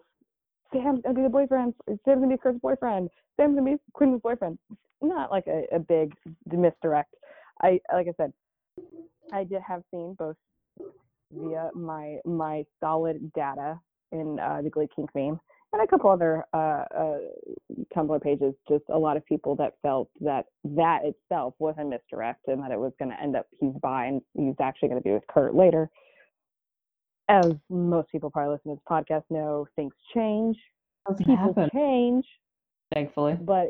Sam's gonna be the boyfriend. Sam's gonna be Kurt's boyfriend. Sam's gonna be Quinn's boyfriend. Not like a, a big misdirect. I like I said, I did have seen both via my my solid data in uh, the Glee Kink meme and a couple other uh, uh, Tumblr pages. Just a lot of people that felt that that itself was a misdirect and that it was going to end up he's bi and he's actually going to be with Kurt later. As most people probably listening to this podcast know, things change, Doesn't people happen, change, thankfully. but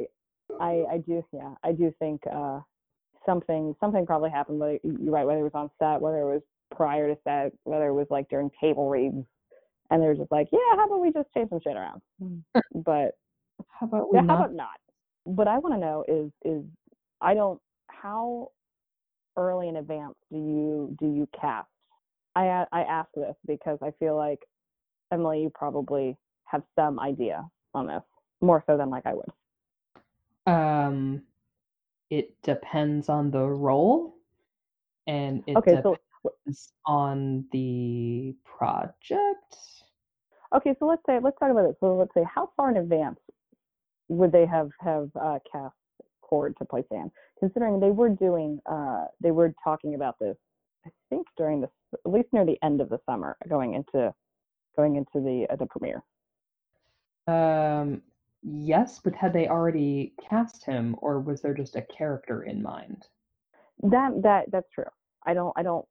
I I do yeah I do think uh, something something probably happened. Whether you're right, whether it was on set, whether it was prior to set, whether it was like during table reads, and they're just like, yeah, how about we just change some shit around? but How about we how not? about not? What I want to know is is I don't how early in advance do you do you cast? I a- I ask this because I feel like Emily, you probably have some idea on this more so than like I would. Um, it depends on the role, and it Okay, so depends on the project. Okay, so let's say let's talk about it. So let's say how far in advance would they have have uh, cast Cord to play Sam? Considering they were doing, uh, they were talking about this, I think during the at least near the end of the summer, going into going into the uh, the premiere. Um, yes, but had they already cast him, or was there just a character in mind? That that that's true. I don't I don't.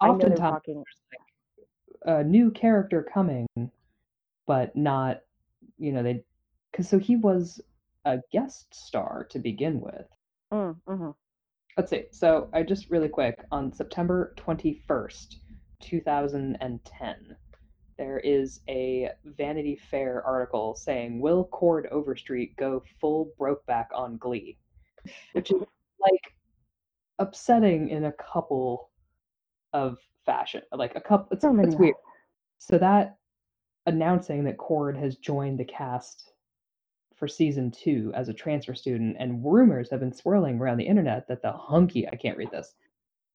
I Oftentimes, talking. there's like a new character coming, but not, you know, they, because so he was a guest star to begin with. Mm, hmm Let's see. So I just really quick on September 21st, 2010, there is a Vanity Fair article saying, Will Cord Overstreet go full Brokeback on Glee? Which is like upsetting in a couple of fashion. Like a couple, it's, oh So it's weird. So that announcing that Cord has joined the cast for season two as a transfer student, and rumors have been swirling around the internet that the hunky I can't read this,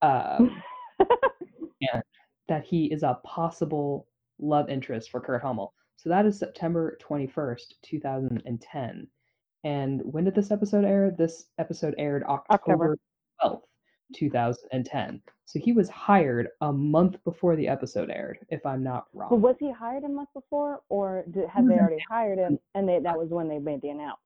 um, and that he is a possible love interest for Kurt Hummel. So that is September twenty first, two thousand and ten. And when did this episode air? This episode aired October twelfth, two thousand and ten. So he was hired a month before the episode aired, if I'm not wrong. But was he hired a month before, or did, had they already hired him and they, that was when they made the announcement?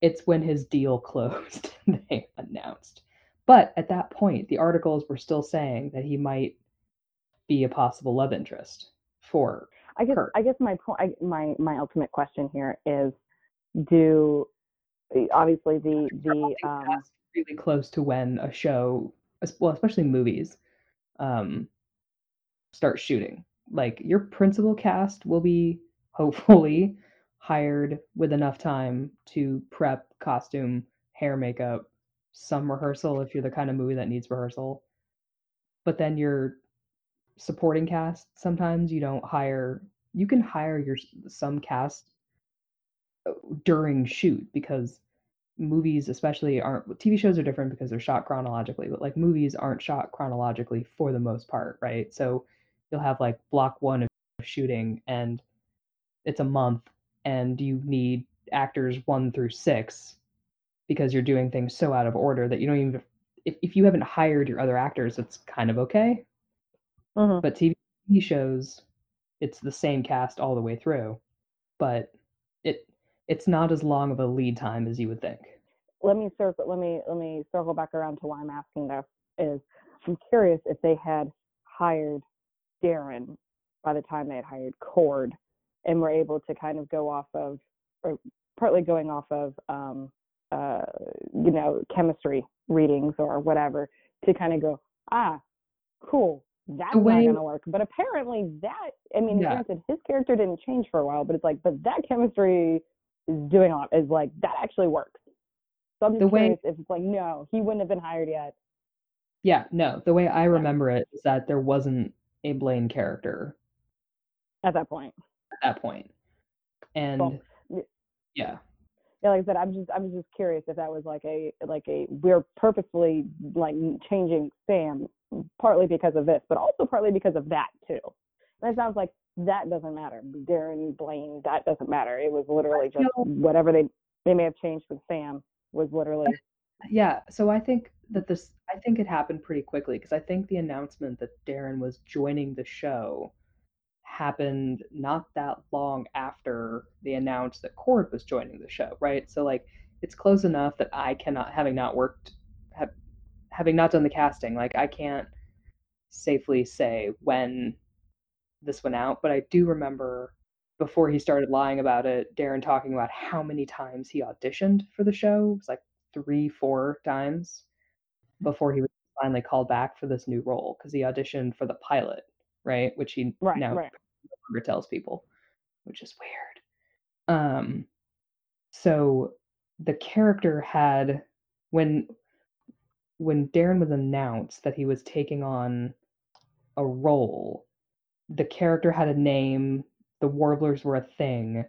it's when his deal closed and they announced but at that point the articles were still saying that he might be a possible love interest for I guess Kurt. I guess my point, I, my my ultimate question here is, do obviously the the um really close to when a show well especially movies um start shooting. Like your principal cast will be hopefully hired with enough time to prep costume hair makeup some rehearsal if you're the kind of movie that needs rehearsal. But then your supporting cast sometimes you don't hire you can hire your some cast uh, during shoot because movies especially aren't tv shows are different because they're shot chronologically but like movies aren't shot chronologically for the most part right so you'll have like block one of shooting and it's a month and you need actors one through six because you're doing things so out of order that you don't even if, if you haven't hired your other actors it's kind of okay mhm. but TV shows, it's the same cast all the way through, but it's not as long of a lead time as you would think. let me circle let me let me circle back around to why I'm asking this is I'm curious if they had hired Darren by the time they had hired Cord and were able to kind of go off of or partly going off of um uh you know chemistry readings or whatever to kind of go ah cool that's way- not gonna work. But apparently that I mean Yeah. granted his character didn't change for a while, but it's like but that chemistry is doing lot is like that actually works. So I'm just The way- curious if it's like no, he wouldn't have been hired yet. Yeah, no, the way I remember it is that there wasn't a Blaine character at that point. at that point. And Well, yeah. Yeah, like I said, I'm just I'm just curious if that was like a like a we're purposefully like changing Sam partly because of this, but also partly because of that too. And it sounds like that doesn't matter. Darren Blaine, that doesn't matter. It was literally just whatever they they may have changed with Sam was literally Yeah, so I think that this I think it happened pretty quickly because I think the announcement that Darren was joining the show happened not that long after they announced that Cord was joining the show, right? So like it's close enough that I cannot having not worked have, having not done the casting, like I can't safely say when this went out, but I do remember before he started lying about it, Darren talking about how many times he auditioned for the show. It was like three, four times before he was finally called back for this new role because he auditioned for the pilot, right? Which he right, now right. no longer tells people, which is weird. Um, so the character had when when Darren was announced that he was taking on a role, the character had a name, the warblers were a thing,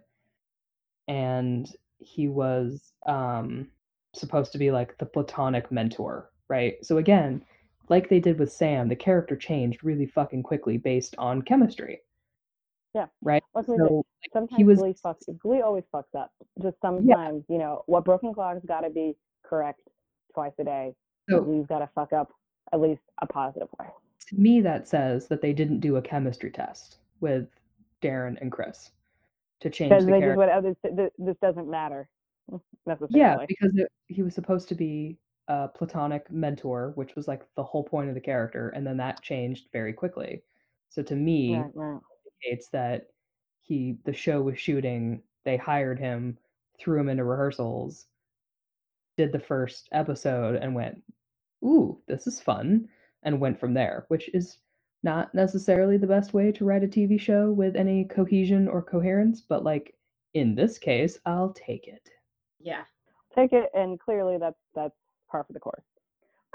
and he was um supposed to be like the platonic mentor, right? So again, like they did with Sam, the character changed really fucking quickly based on chemistry. Yeah. Right? So it sometimes was- Glee fucks Glee always fucks up. Just sometimes, you know, what broken clock's gotta be correct twice a day. So- Glee's gotta fuck up at least a positive way. To me that says that they didn't do a chemistry test with Darren and Chris to change Because the they character. what others th- this doesn't matter necessarily. Yeah, because it, he was supposed to be a platonic mentor, which was like the whole point of the character, and then that changed very quickly. So to me, Right, right. indicates that he the show was shooting, they hired him, threw him into rehearsals, did the first episode, and went, "Ooh, this is fun," and went from there, which is not necessarily the best way to write a TV show with any cohesion or coherence, but like in this case, I'll take it. Yeah. Take it, and clearly that's that's par for the course.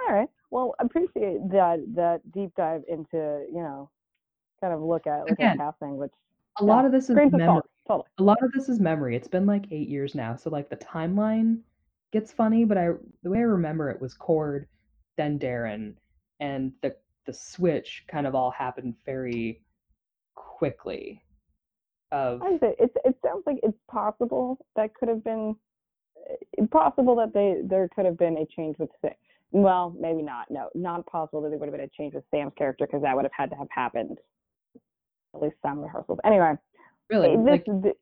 All right. Well, appreciate that that deep dive into you know, kind of look at look Again, at casting, which A lot of this is grains memory. salt, totally. a lot of this is memory. It's been like eight years now, so like the timeline gets funny. But I, the way I remember it was Cord, then Darren, and the the switch kind of all happened very quickly. Of I say it it sounds like it's possible that could have been eh, possible that they there could have been a change with Sam. Well, maybe not. No, not possible that there would have been a change with Sam's character because that would have had to have happened. At least some rehearsals. Anyway, really, eh, this, like th-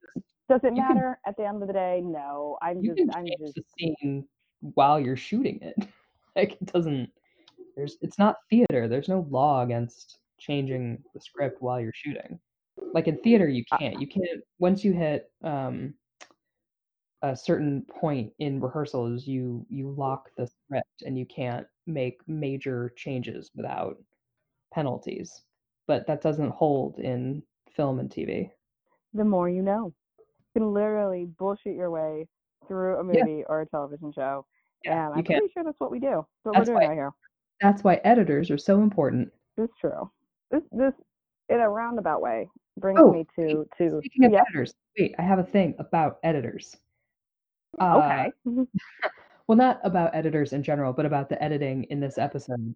does it you can- matter at the end of the day? No, I'm you just can I'm just the scene while you're shooting it. like it doesn't. There's it's not theater. There's no law against changing the script while you're shooting. Like in theater, you can't. You can't once you hit um, a certain point in rehearsals, you you lock the script and you can't make major changes without penalties. But that doesn't hold in film and TV. the more you know. You can literally bullshit your way through a Yeah. movie or a television show. Yeah, and I'm pretty sure that's what we do. That's what That's we're doing why- right here. That's why editors are so important. It's true. This this in a roundabout way brings Oh, me to to Speaking of yeah. editors, wait, I have a thing about editors. Uh, Okay. Well, not about editors in general, but about the editing in this episode.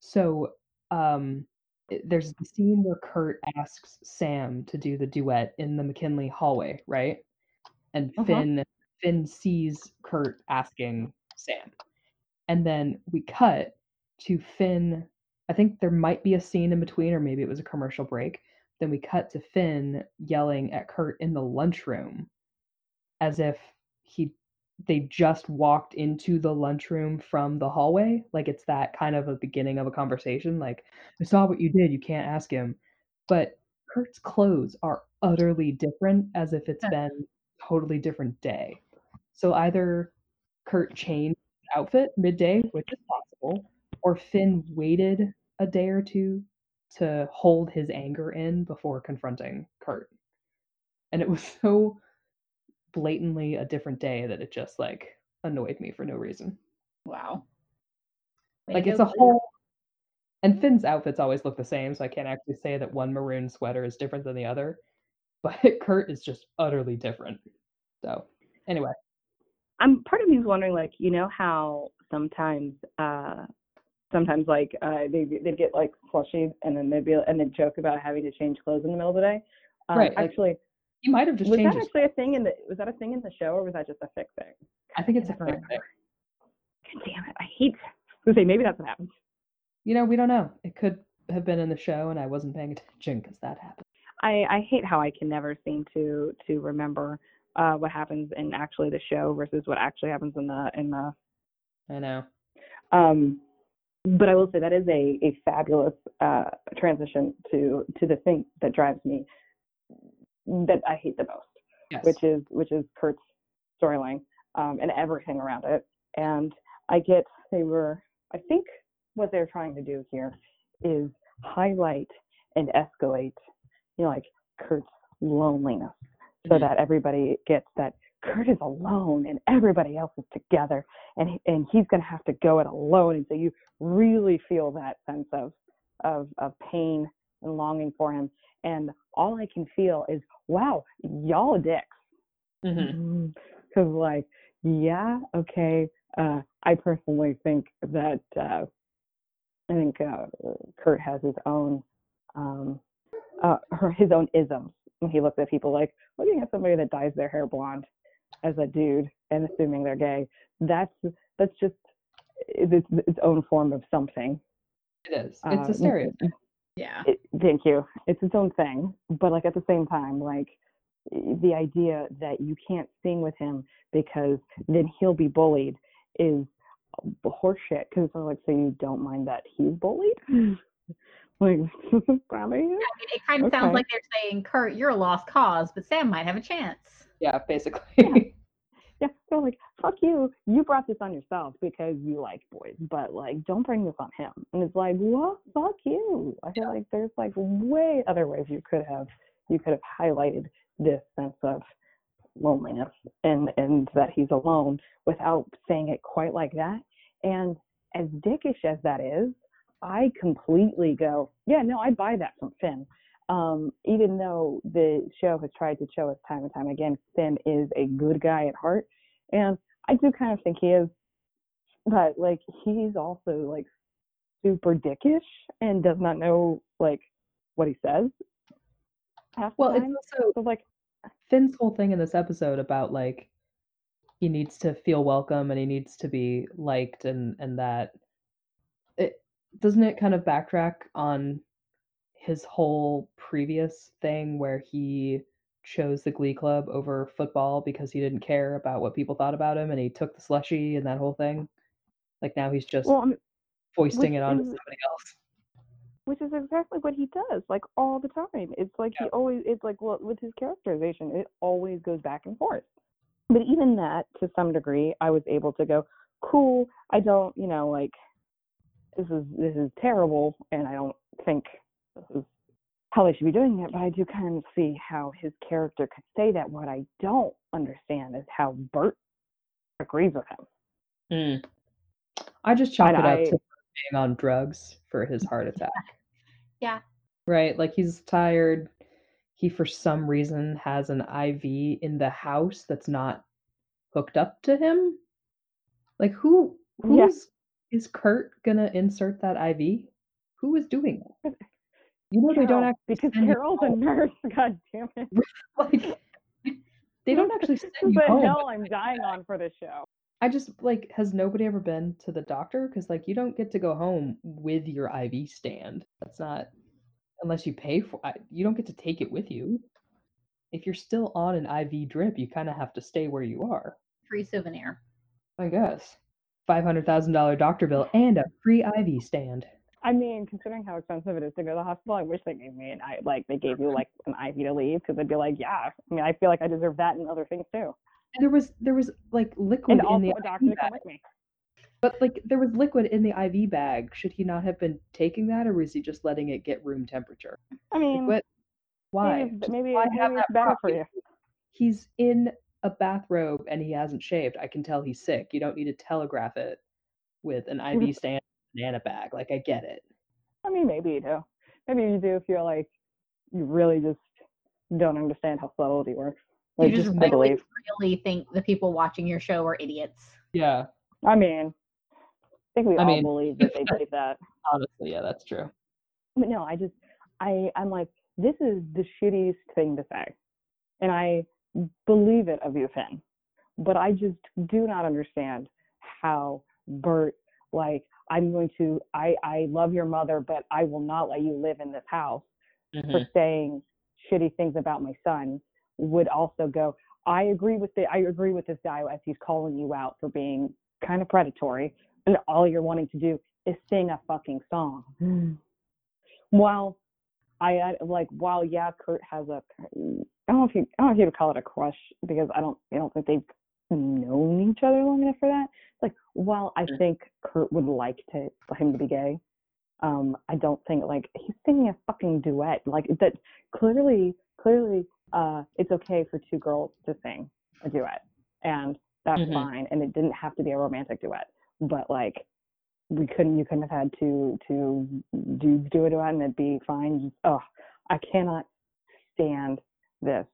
So, um, there's the scene where Kurt asks Sam to do the duet in the McKinley hallway, right? And Uh-huh. Finn Finn sees Kurt asking Sam. And then we cut to Finn. I think there might be a scene in between, or maybe it was a commercial break. Then we cut to Finn yelling at Kurt in the lunchroom as if he they just walked into the lunchroom from the hallway. Like it's that kind of a beginning of a conversation. Like, I saw what you did, you can't ask him. But Kurt's clothes are utterly different as if it's been a totally different day. So either Kurt changed outfit midday, which is possible, or Finn waited a day or two to hold his anger in before confronting Kurt. And it was so blatantly a different day that it just like annoyed me for no reason. Wow. Way Like it's a whole and Finn's outfits always look the same, so I can't actually say that one maroon sweater is different than the other. But Kurt is just utterly different. So anyway, I'm part of me's wondering, like, you know how sometimes, uh, sometimes like uh, they they get like flushy and then they'd be and then joke about having to change clothes in the middle of the day. Um, Right, Actually, you might have just was that actually a thing in the was that a thing in the show or was that just a fic thing? I think it's a never fair remember. thing. God damn it! I hate. I gonna say maybe that's what happened. You know, we don't know. It could have been in the show and I wasn't paying attention because that happened. I I hate how I can never seem to to remember uh what happens in actually the show versus what actually happens in the in the I know. Um, but I will say that is a, a fabulous uh, transition to to the thing that drives me that I hate the most, Yes. which is which is Kurt's storyline um, and everything around it. And I get they were I think what they're trying to do here is highlight and escalate, you know, like Kurt's loneliness, so Mhm. that everybody gets that Kurt is alone and everybody else is together, and and he's gonna have to go it alone, and so you really feel that sense of of of pain and longing for him. And all I can feel is, wow, y'all are dicks. Because like, yeah, okay. Uh, I personally think that uh, I think uh, Kurt has his own um, uh, her, his own isms when he looks at people like looking at somebody that dyes their hair blonde as a dude and assuming they're gay. That's that's just it's its own form of something. It is. It's a Uh, stereotype. Yeah. it, thank you. It's its own thing, but like at the same time, like the idea that you can't sing with him because then he'll be bullied is horseshit. Because like, so you don't mind that he's bullied? like, probably. I mean, it kind of sounds like they're saying, Kurt, you're a lost cause, but Sam might have a chance. Yeah, basically. Yeah, they're like, fuck you. You brought this on yourself because you like boys, but like, don't bring this on him. And it's like, well, fuck you. I feel like there's like way other ways you could have you could have highlighted this sense of loneliness and and that he's alone without saying it quite like that. And as dickish as that is, I completely go, yeah, no, I buy that from Finn. Um, even though the show has tried to show us time and time again, Finn is a good guy at heart, and I do kind of think he is, but like he's also like super dickish and does not know like what he says. Well, it's also So like, Finn's whole thing in this episode about like he needs to feel welcome and he needs to be liked and and that it doesn't it kind of backtrack on his whole previous thing where he chose the glee club over football because he didn't care about what people thought about him and he took the slushy and that whole thing like now he's just well, um, mean, foisting it onto is- somebody else which is exactly what he does, like all the time. It's like he always, it's like well, with his characterization, it always goes back and forth. But even that, to some degree, I was able to go, cool. I don't, you know, like this is this is terrible, and I don't think how they should be doing it. But I do kind of see how his character could say that. What I don't understand is how Burt agrees with him. Mm. I just chalk And it up I- to being on drugs for his heart attack. Yeah. Right? Like he's tired. He for some reason has an IV in the house that's not hooked up to him. Like who Yeah. who's is Kurt gonna insert that IV? Who is doing that? You know they don't Carole, actually because send you Carole's a nurse. God damn it! like they don't actually send you the home. hell I'm dying on for this show. I just like has nobody ever been to the doctor? Because like you don't get to go home with your IV stand. That's not unless you pay for. I- You don't get to take it with you. If you're still on an IV drip, you kind of have to stay where you are. Free souvenir. I guess five hundred thousand dollar doctor bill and a free IV stand. I mean, considering how expensive it is to go to the hospital, I wish they gave me an I like they gave you like an IV to leave because I'd be like, yeah. I mean, I feel like I deserve that and other things too, And there was there was like liquid and in the doctor IV bag. But like there was liquid in the IV bag. Should he not have been taking that, or was he just letting it get room temperature? I mean, what? Why? maybe, Just maybe, why maybe have it's that better for you. He's in a bathrobe and he hasn't shaved. I can tell he's sick. You don't need to telegraph it with an IV stand banana bag. Like I get it. I mean, maybe you do. Maybe you do if you're like you really just don't understand how subtlety works. Like, you just I really, believe. really think the people watching your show are idiots. Yeah, I mean, I think we I all mean- believe that they did that. honestly, yeah, that's true. But no, I just, I, I'm like, this is the shittiest thing to say, and I believe it of you, Finn. But I just do not understand how Burt, like, I'm going to, I, I love your mother, but I will not let you live in this house for Mhm. saying shitty things about my son would also go i agree with the i agree with this guy as he's calling you out for being kind of predatory and all you're wanting to do is sing a fucking song while i I- like while yeah kurt has a i don't know if you i don't know if you would call it a crush because i don't i don't think they've known each other long enough for that like while i think kurt would like to for him to be gay um i don't think like he's singing a fucking duet like that clearly clearly uh it's okay for two girls to sing a duet and that's Mhm. fine and it didn't have to be a romantic duet but like we couldn't you couldn't have had two two dudes do a duet and it'd be fine oh i cannot stand this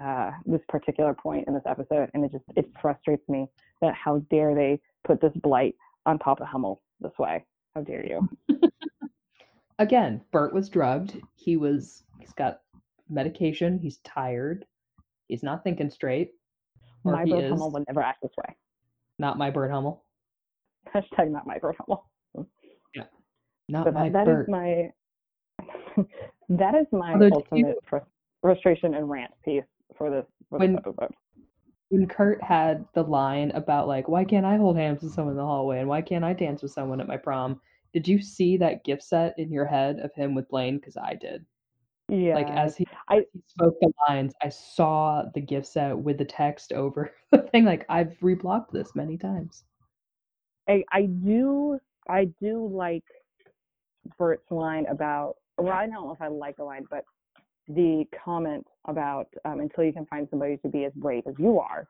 uh this particular point in this episode and it just it frustrates me that how dare they put this blight on papa hummel this way how dare you Again, Burt was drugged. He was. He's got medication. He's tired. He's not thinking straight. My Burt is. Hummel would never act this way. Not my Burt Hummel. Hashtag not my Burt Hummel. Yeah. Not But my that, that is Burt. my that is my Although, do you- ultimate frustration and rant piece for this for When- this episode. when Kurt had the line about like, why can't I hold hands with someone in the hallway and why can't I dance with someone at my prom? Did you see that gift set in your head of him with Blaine? Because I did. Yeah. Like as he, I- as he spoke the lines, I saw the gift set with the text over the thing. Like I've reblogged this many times. I I do I do like Burt's line about well I don't know if I like the line, but the comment about um, until you can find somebody to be as brave as you are.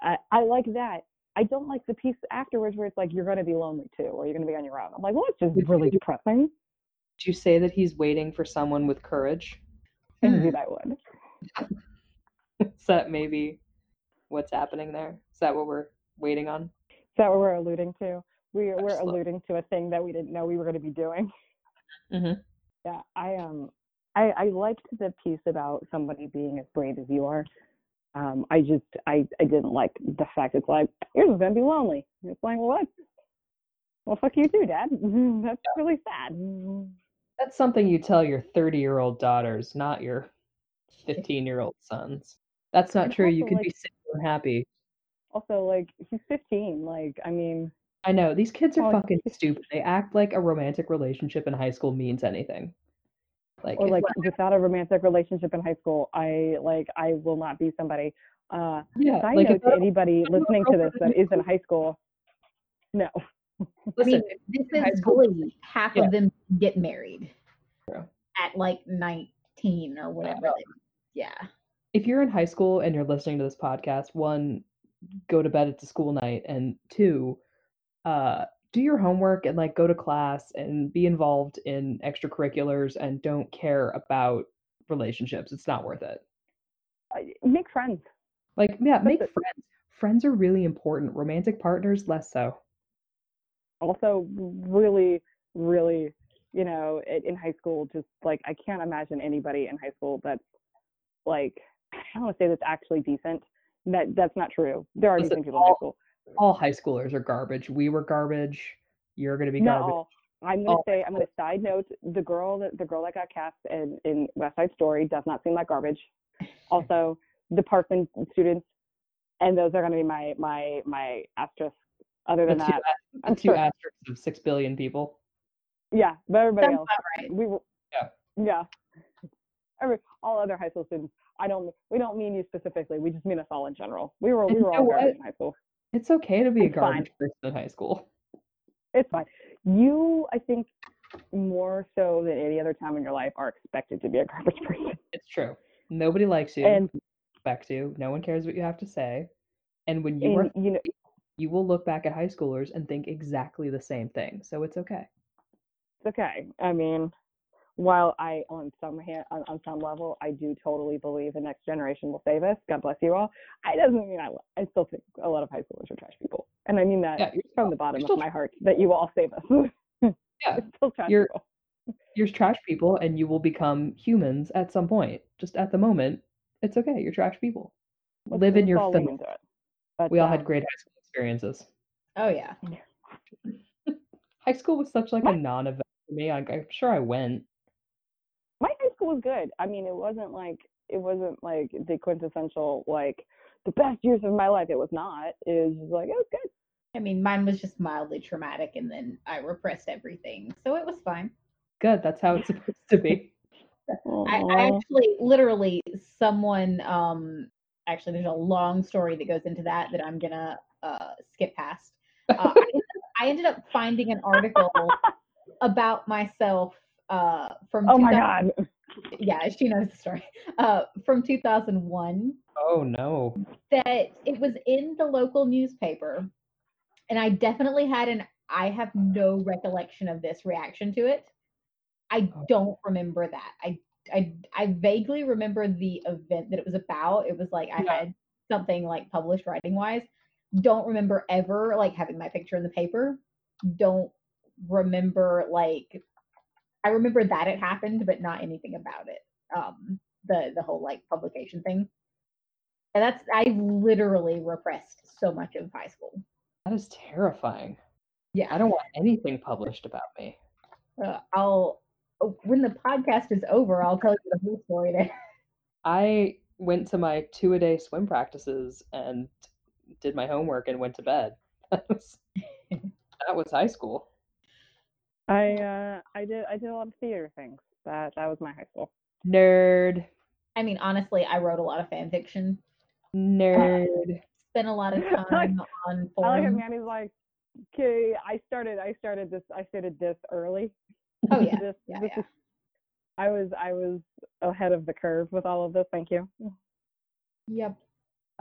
I, I like that. I don't like the piece afterwards where it's like you're going to be lonely too, or you're going to be on your own. I'm like, well, it's just really depressing. Did you say that he's waiting for someone with courage? Indeed, I would. Is that maybe what's happening there? Is that what we're waiting on? Is that what we're alluding to? We, we're alluding to a thing that we didn't know we were going to be doing. Mhm. Yeah, I um, I I liked the piece about somebody being as brave as you are. Um, I just I I didn't like the fact it's like you're just gonna be lonely. It's like well, what? Well, fuck you too, Dad. That's really sad. That's something you tell your 30 year old daughters, not your 15 year old sons. That's not true. You can like- be single and happy. Also, like he's 15. Like I mean, I know these kids are Oh, fucking stupid. They act like a romantic relationship in high school means anything. Like, or like without a romantic relationship in high school, I like I will not be somebody. Uh, yeah, side like note to I anybody I listening to this that is in high school, no. I listen, mean, this is school- Half Yeah. of them get married at like 19 or whatever. yeah. if you're in high school and you're listening to this podcast, one, go to bed. It's a school night, and two, uh, do your homework and like go to class and be involved in extracurriculars and don't care about relationships. It's not worth it. Uh, make friends. Like, yeah, make friends. Friends are really important. Romantic partners, less so. also really really you know in high school just like i can't imagine anybody in high school that's like i don't want to say that's actually decent that that's not true there are Listen, decent people in high school All high schoolers are garbage. We were garbage. You're gonna be garbage. no i'm going to say i'm going to side note the girl that the girl that got cast in in west side story does not seem like garbage also the parkland students and those are going to be my my my asterisks other The than two, that the I'm two sure- asterisks of six billion people. yeah but everybody Sounds else right. we were Yeah. yeah Every, all other high school students i don't we don't mean you specifically we just mean us all in general we were we were all garbage in high school It's okay to be a It's fine. garbage person in high school. It's fine. You, I think, more so than any other time in your life, are expected to be a garbage person. It's true. Nobody likes you. And expect you. No one cares what you have to say. And when you are, you know, you will look back at high schoolers and think exactly the same thing. So it's okay. it's okay. I mean, while I, on some hand, on, on some level, I do totally believe the next generation will save us. God bless you all. I doesn't mean I. I still think a lot of high schoolers are trash people, and I mean that Yeah, from the bottom of my heart that you will all save us. Yeah, It's still trash you're- people. you're trash people and you will become humans at some point. Just at the moment, it's okay. You're trash people. Let's- Live in your all filth. lean into it. But, We all had um, great high school experiences. Oh yeah. High school was such like My- a non-event for me. Like, I'm sure I went. My high school was good. I mean, it wasn't like it wasn't like the quintessential like the best years of my life. It was not. It was like it was good. I mean, mine was just mildly traumatic, and then I repressed everything, so it was fine. Good. That's how it's supposed to be. I, I actually, literally, someone. Um, actually, there's a long story that goes into that that I'm gonna uh, skip past. Uh, I, ended up, I ended up finding an article about myself uh, from. oh my god. Yeah, she knows the story. Uh, from 2001. Oh no. that it was in the local newspaper and i definitely had an i have no recollection of this reaction to it i don't remember that i i, I vaguely remember the event that it was about it was like i Yeah. had something like published writing wise don't remember ever like having my picture in the paper don't remember like i remember that it happened but not anything about it um the the whole like publication thing and that's I literally repressed so much of high school. That is terrifying. Yeah, I don't want anything published about me. Uh, I'll oh, when the podcast is over, I'll tell you the whole story. There. I went to my two a day swim practices and did my homework and went to bed. That was, that was high school. I uh I did I did a lot of theater things. That that was my high school. Nerd. I mean, honestly, I wrote a lot of fan fiction. Nerd. Spent a lot of time on I like it, forums. man. He's like, okay, I started I started this I started this early. Oh yeah, this, yeah, this yeah. is I was I was ahead of the curve with all of this. Thank you. Yep. Um,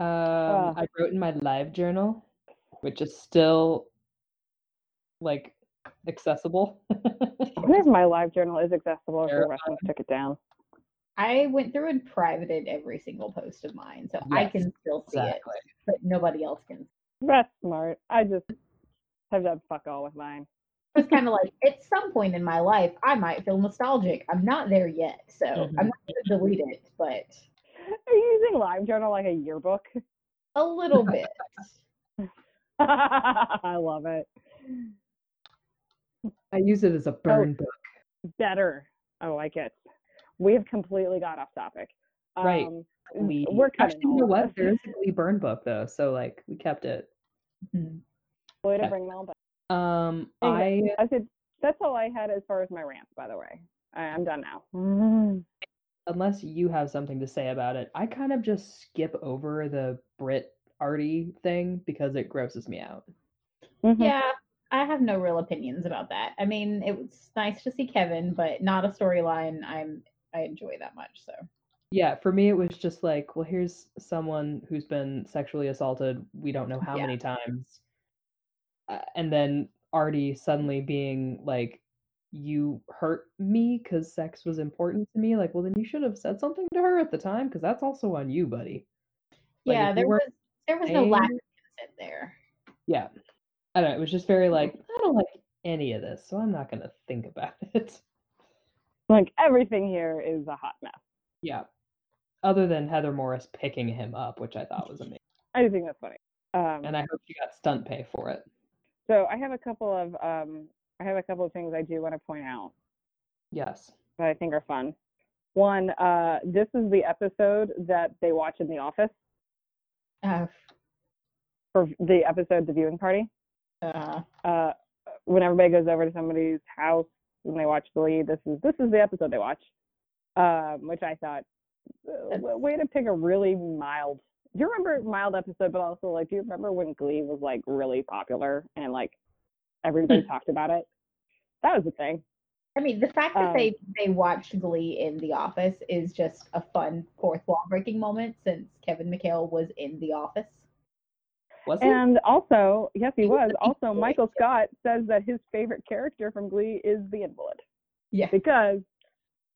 Ah. I wrote in my LiveJournal, which is still like accessible. There's my LiveJournal is accessible if the rest of us took it down. I went through and privated every single post of mine, so I can still see exactly. it, but nobody else can. That's smart. I just have done fuck all with mine. It's kind of like at some point in my life, I might feel nostalgic. I'm not there yet, so Mhm. I'm not going to delete it, but Are you using LiveJournal like a yearbook? a little bit. I love it. I use it as a burn book. Better. I like it. We have completely got off topic. Right. Um, Glee. we're cutting Actually, you know all what? this. There is a Glee burn book though, so like we kept it. Mhm. Way to Okay. bring them all back. Um, I Anyway, I said that's all I had as far as my rants. By the way, I, I'm done now. unless you have something to say about it, I kind of just skip over the Brit Artie thing because it grosses me out. Mhm. Yeah, I have no real opinions about that. I mean, it was nice to see Kevin, but not a storyline I'm I enjoy that much. So Yeah, for me it was just like, well, here's someone who's been sexually assaulted, we don't know how Yeah. many times. Uh, and then Artie suddenly being like, you hurt me because sex was important to me. Like, well, then you should have said something to her at the time because that's also on you, buddy. Like, yeah, there was there was no lack of consent there. Yeah. I don't know. It was just very like, I don't like any of this, so I'm not going to think about it. Like everything here is a hot mess. Yeah. Other than Heather Morris picking him up, which I thought was amazing. I do think that's funny. Um, And I hope she got stunt pay for it. so I have a couple of um, I have a couple of things I do want to point out Yes. that I think are fun. One, uh, this is the episode that they watch in the office Uh, for the episode, the viewing party. Uh, uh, when everybody goes over to somebody's house and they watch Glee, this is this is the episode they watch, um, which I thought uh, way to pick a really mild. Do you remember mild episode, but also like, do you remember when Glee was like really popular and like everybody Hmm. talked about it. That was the thing. I mean, the fact that Um, they they watched Glee in The Office is just a fun fourth wall breaking moment since Kevin McHale was in The Office. Was it? And also, yes, he He was. Also, Michael Scott says that his favorite character from Glee is the invalid Yeah. because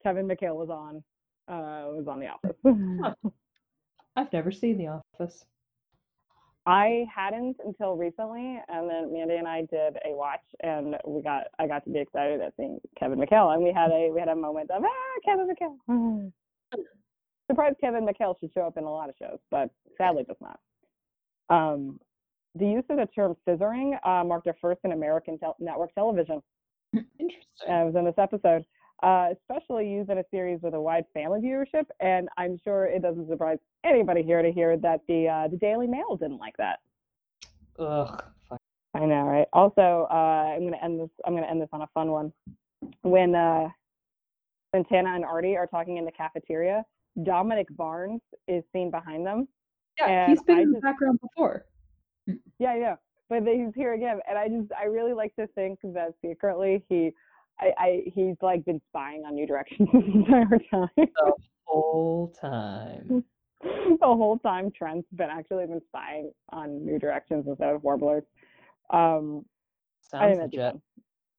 Kevin McHale was on uh was on The Office. I've never seen The Office. I hadn't until recently, and then Mandy and I did a watch, and we got I got to be excited at seeing Kevin McHale, and we had a we had a moment of ah Kevin McHale. Surprised Kevin McHale should show up in a lot of shows, but sadly does not. Um, the use of the term scissoring uh, marked a first in American tel- network television. Interesting. Uh, it was in this episode, uh, especially used in a series with a wide family viewership. And I'm sure it doesn't surprise anybody here to hear that the uh, the Daily Mail didn't like that. Ugh. I know, right? Also, uh, I'm gonna end this. I'm gonna end this on a fun one. When uh, Santana and Artie are talking in the cafeteria, Dominic Barnes is seen behind them. Yeah, he's And been I in the just- background before. Yeah, yeah. But he's here again, and I just I really like to think that secretly he, I, I he's like been spying on New Directions this entire time. The whole time. the whole time Trent's been actually been spying on New Directions instead of Warblers. Um, Sounds legit.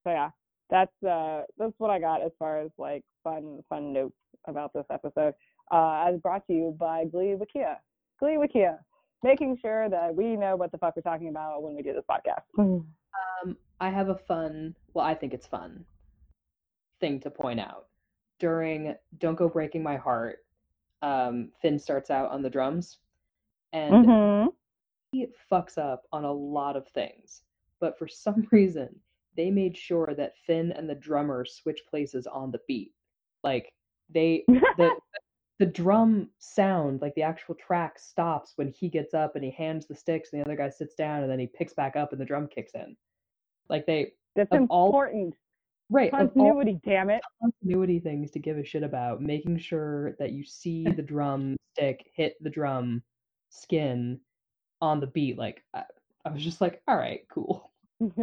So yeah, that's uh that's what I got as far as like fun fun notes about this episode. Uh, as brought to you by Glee Wikia. Glee Wikia, making sure that we know what the fuck we're talking about when we do this podcast. Um, I have a fun, well, I think it's fun thing to point out. During Don't Go Breaking My Heart, um, Finn starts out on the drums and hmm he fucks up on a lot of things. But for some reason, they made sure that Finn and the drummer switch places on the beat. Like they the the drum sound, like the actual track stops when he gets up and he hands the sticks and the other guy sits down and then he picks back up and the drum kicks in. Like they That's important. right all Continuity, damn it. continuity things to give a shit about, making sure that you see the drum stick hit the drum skin on the beat. Like I, I was just like, all right, cool. this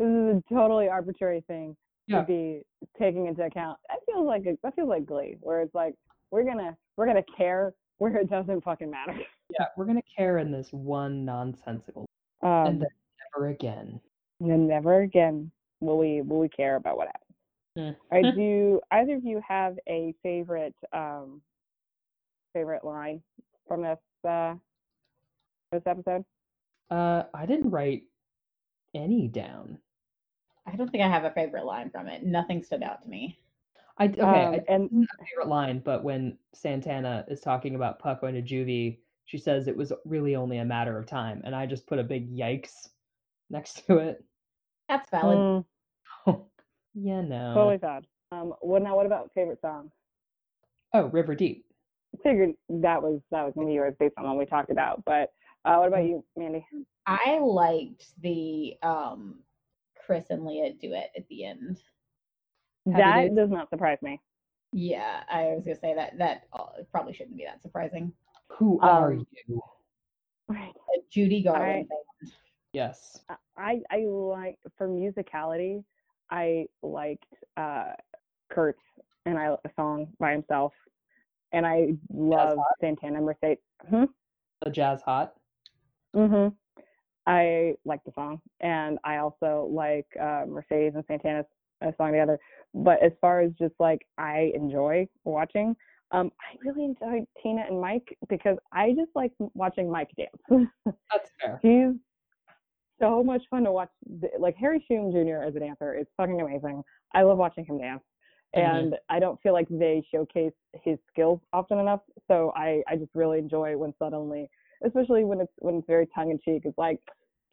is a totally arbitrary thing Yeah. to be taking into account. That feels like a, that feels like Glee, where it's like we're gonna we're gonna care where it doesn't fucking matter. Yeah, we're gonna care in this one nonsensical Um, and then never again. and then never again will we will we care about what happened. Mm. All right, do either of you have a favorite um favorite line from this uh this episode? Uh, I didn't write any down. I don't think I have a favorite line from it. Nothing stood out to me. I okay, Um, I, and isn't a favorite line, but when Santana is talking about Puck going to juvie, she says it was really only a matter of time, and I just put a big yikes next to it. That's valid. mm, yeah, no. totally sad. Um, what now? What about favorite song? Oh, River Deep. figured that was that was gonna be yours based on what we talked about. But uh, what about you, Mandy? I liked the um Chris and Lea duet at the end. Happy that days. does not surprise me. Yeah, I was gonna say that that uh, probably shouldn't be that surprising. Who are Um, you? Right. Judy Garland. band. Yes. I I like for musicality. I liked uh, Kurt's and I a song by himself, and I love Santana Mercedes. Hmm? Le Jazz Hot. hmm I like the song, and I also like uh, Mercedes and Santana's uh, song together. But as far as just like I enjoy watching, um, I really enjoy Tina and Mike because I just like watching Mike dance. That's fair. He's so much fun to watch. Like Harry Shum Jr. as a dancer is fucking amazing. I love watching him dance, Mhm. and I don't feel like they showcase his skills often enough. So I I just really enjoy when suddenly, especially when it's when it's very tongue in cheek, it's like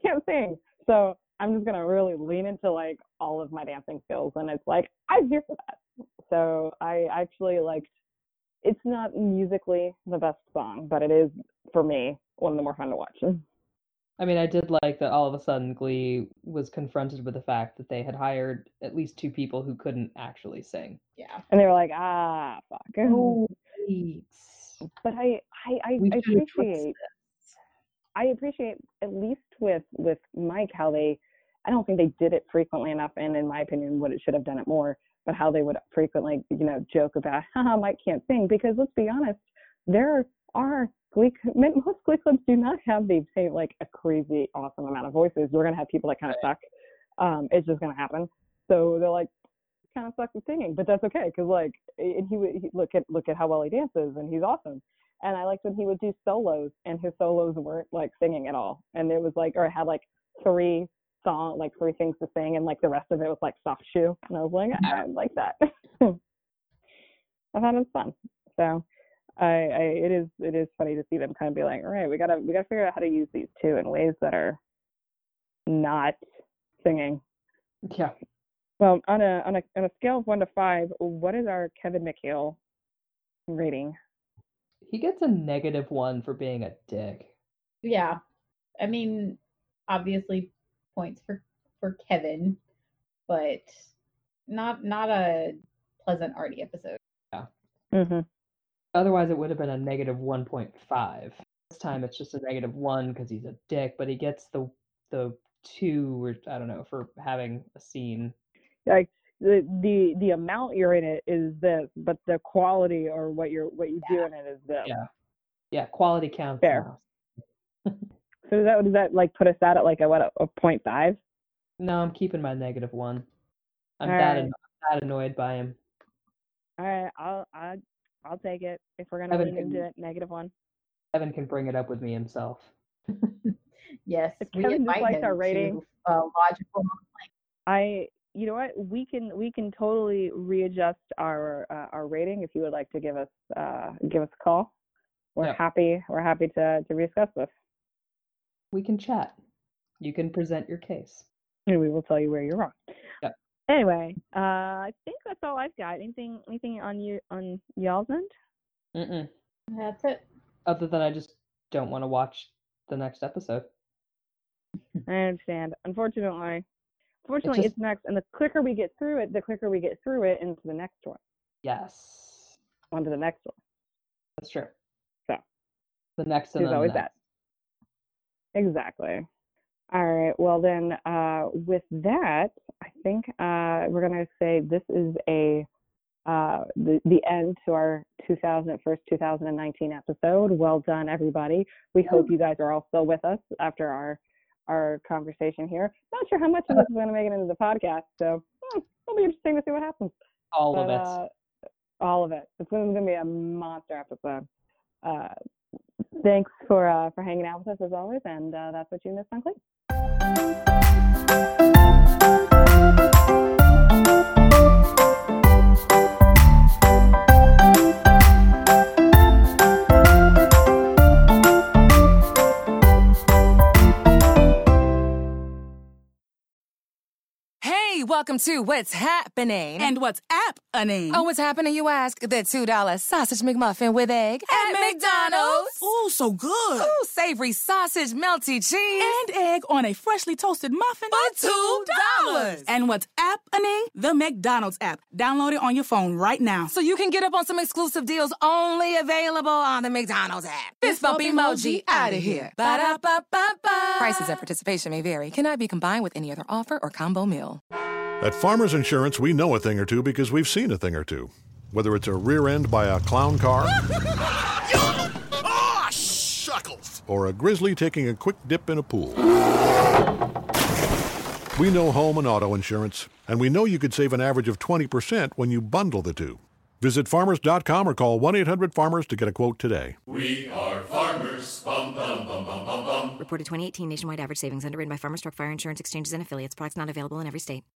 can't sing. So I'm just gonna really lean into like all of my dancing skills, and it's like I'm here for that. So I actually liked. It's not musically the best song, but it is for me one of the more fun to watch. I mean, I did like that all of a sudden Glee was confronted with the fact that they had hired at least two people who couldn't actually sing. Yeah. and they were like, ah, fuck. Oh. But I, I, I, I should address appreciate, I appreciate at least with with Mike how they I don't think they did it frequently enough, and in my opinion, would it should have done it more. But how they would frequently, you know, joke about, haha, Mike can't sing because let's be honest, there are Glee, most Glee clubs do not have the same like a crazy awesome amount of voices. We're gonna have people that kind of suck. Um, it's just gonna happen. So they're like, kind of sucks at singing, but that's okay because like, and he would he, look at look at how well he dances, and he's awesome. And I liked when he would do solos, and his solos weren't like singing at all, and it was like, or had like three song, like three things to sing, and like the rest of it was like soft shoe, and I was like, I like that. I thought it was fun. So I, I it is it is funny to see them kind of be like, all right, we gotta we gotta figure out how to use these two in ways that are not singing. Yeah. Well, on a on a on a scale of one to five, what is our Kevin McHale rating? He gets a negative one for being a dick. Yeah. I mean, obviously points for for Kevin, but not not a pleasant Artie episode. Mm-hmm. Otherwise, it would have been a negative 1.5. This time it's just a negative one because he's a dick, but he gets the the two or I don't know for having a scene. Like the the the amount you're in it is this, but the quality or what you're what you do in it is this. Yeah. Yeah, quality counts. Fair. So does that does that like put us at at like a what a, a point five? No, I'm keeping my negative one. I'm All that, right. anno- that annoyed by him. All right, I'll I I'll take it if we're gonna Kevin lean into it. Negative one. Evan can bring it up with me himself. Yes, If we Kevin invite dislikes him our rating- to uh, logical. Like, I you know what we can we can totally readjust our uh, our rating if you would like to give us uh, give us a call. We're Yeah. happy we're happy to to discuss this, We can chat. You can present your case. and we will tell you where you're wrong. Yep. Anyway, uh, I think that's all I've got. Anything anything on you on y'all's end? Mm-mm. That's it. Other than I just don't want to watch the next episode. I understand. Unfortunately, unfortunately, just- it's next, and the quicker we get through it, the quicker we get through it into the next one, Yes, onto the next one. that's true. So, The next and There's then the always that. Exactly. All right. Well, then, uh, with that, I think uh, we're gonna say this is a uh, the the end to our 2000 first 2019 episode. Well done, everybody. We hope you guys are all still with us after our our conversation here. Not sure how much of this is gonna make it into the podcast, so hmm, it'll be interesting to see what happens. All But, of it. uh, all of it. It's going to be a monster episode. Uh, thanks for uh, for hanging out with us as always, and uh, that's what you missed on Click. Welcome to What's Happening. And what's happening? oh, what's happening, you ask? The $2 sausage McMuffin with egg at, McDonald's. Ooh, so good. Ooh, savory sausage, melty cheese. And egg on a freshly toasted muffin For $2. And what's happening? The McDonald's app. Download it on your phone right now. so you can get up on some exclusive deals only available on the McDonald's app. Fist bump emoji out of here. Ba-da-ba-ba-ba. Prices and participation may vary. Cannot be combined with any other offer or combo meal. At Farmers Insurance, we know a thing or two because we've seen a thing or two. Whether it's a rear end by a clown car Ah, shuckles! or a grizzly taking a quick dip in a pool. We know home and auto insurance, and we know you could save an average of 20% when you bundle the two. Visit farmers.com or call 1 800 Farmers to get a quote today. We are farmers. Bum, bum, bum, bum, bum, bum. Reported 2018 nationwide average savings underwritten by Farmers Truck Fire Insurance Exchanges and Affiliates. Products not available in every state.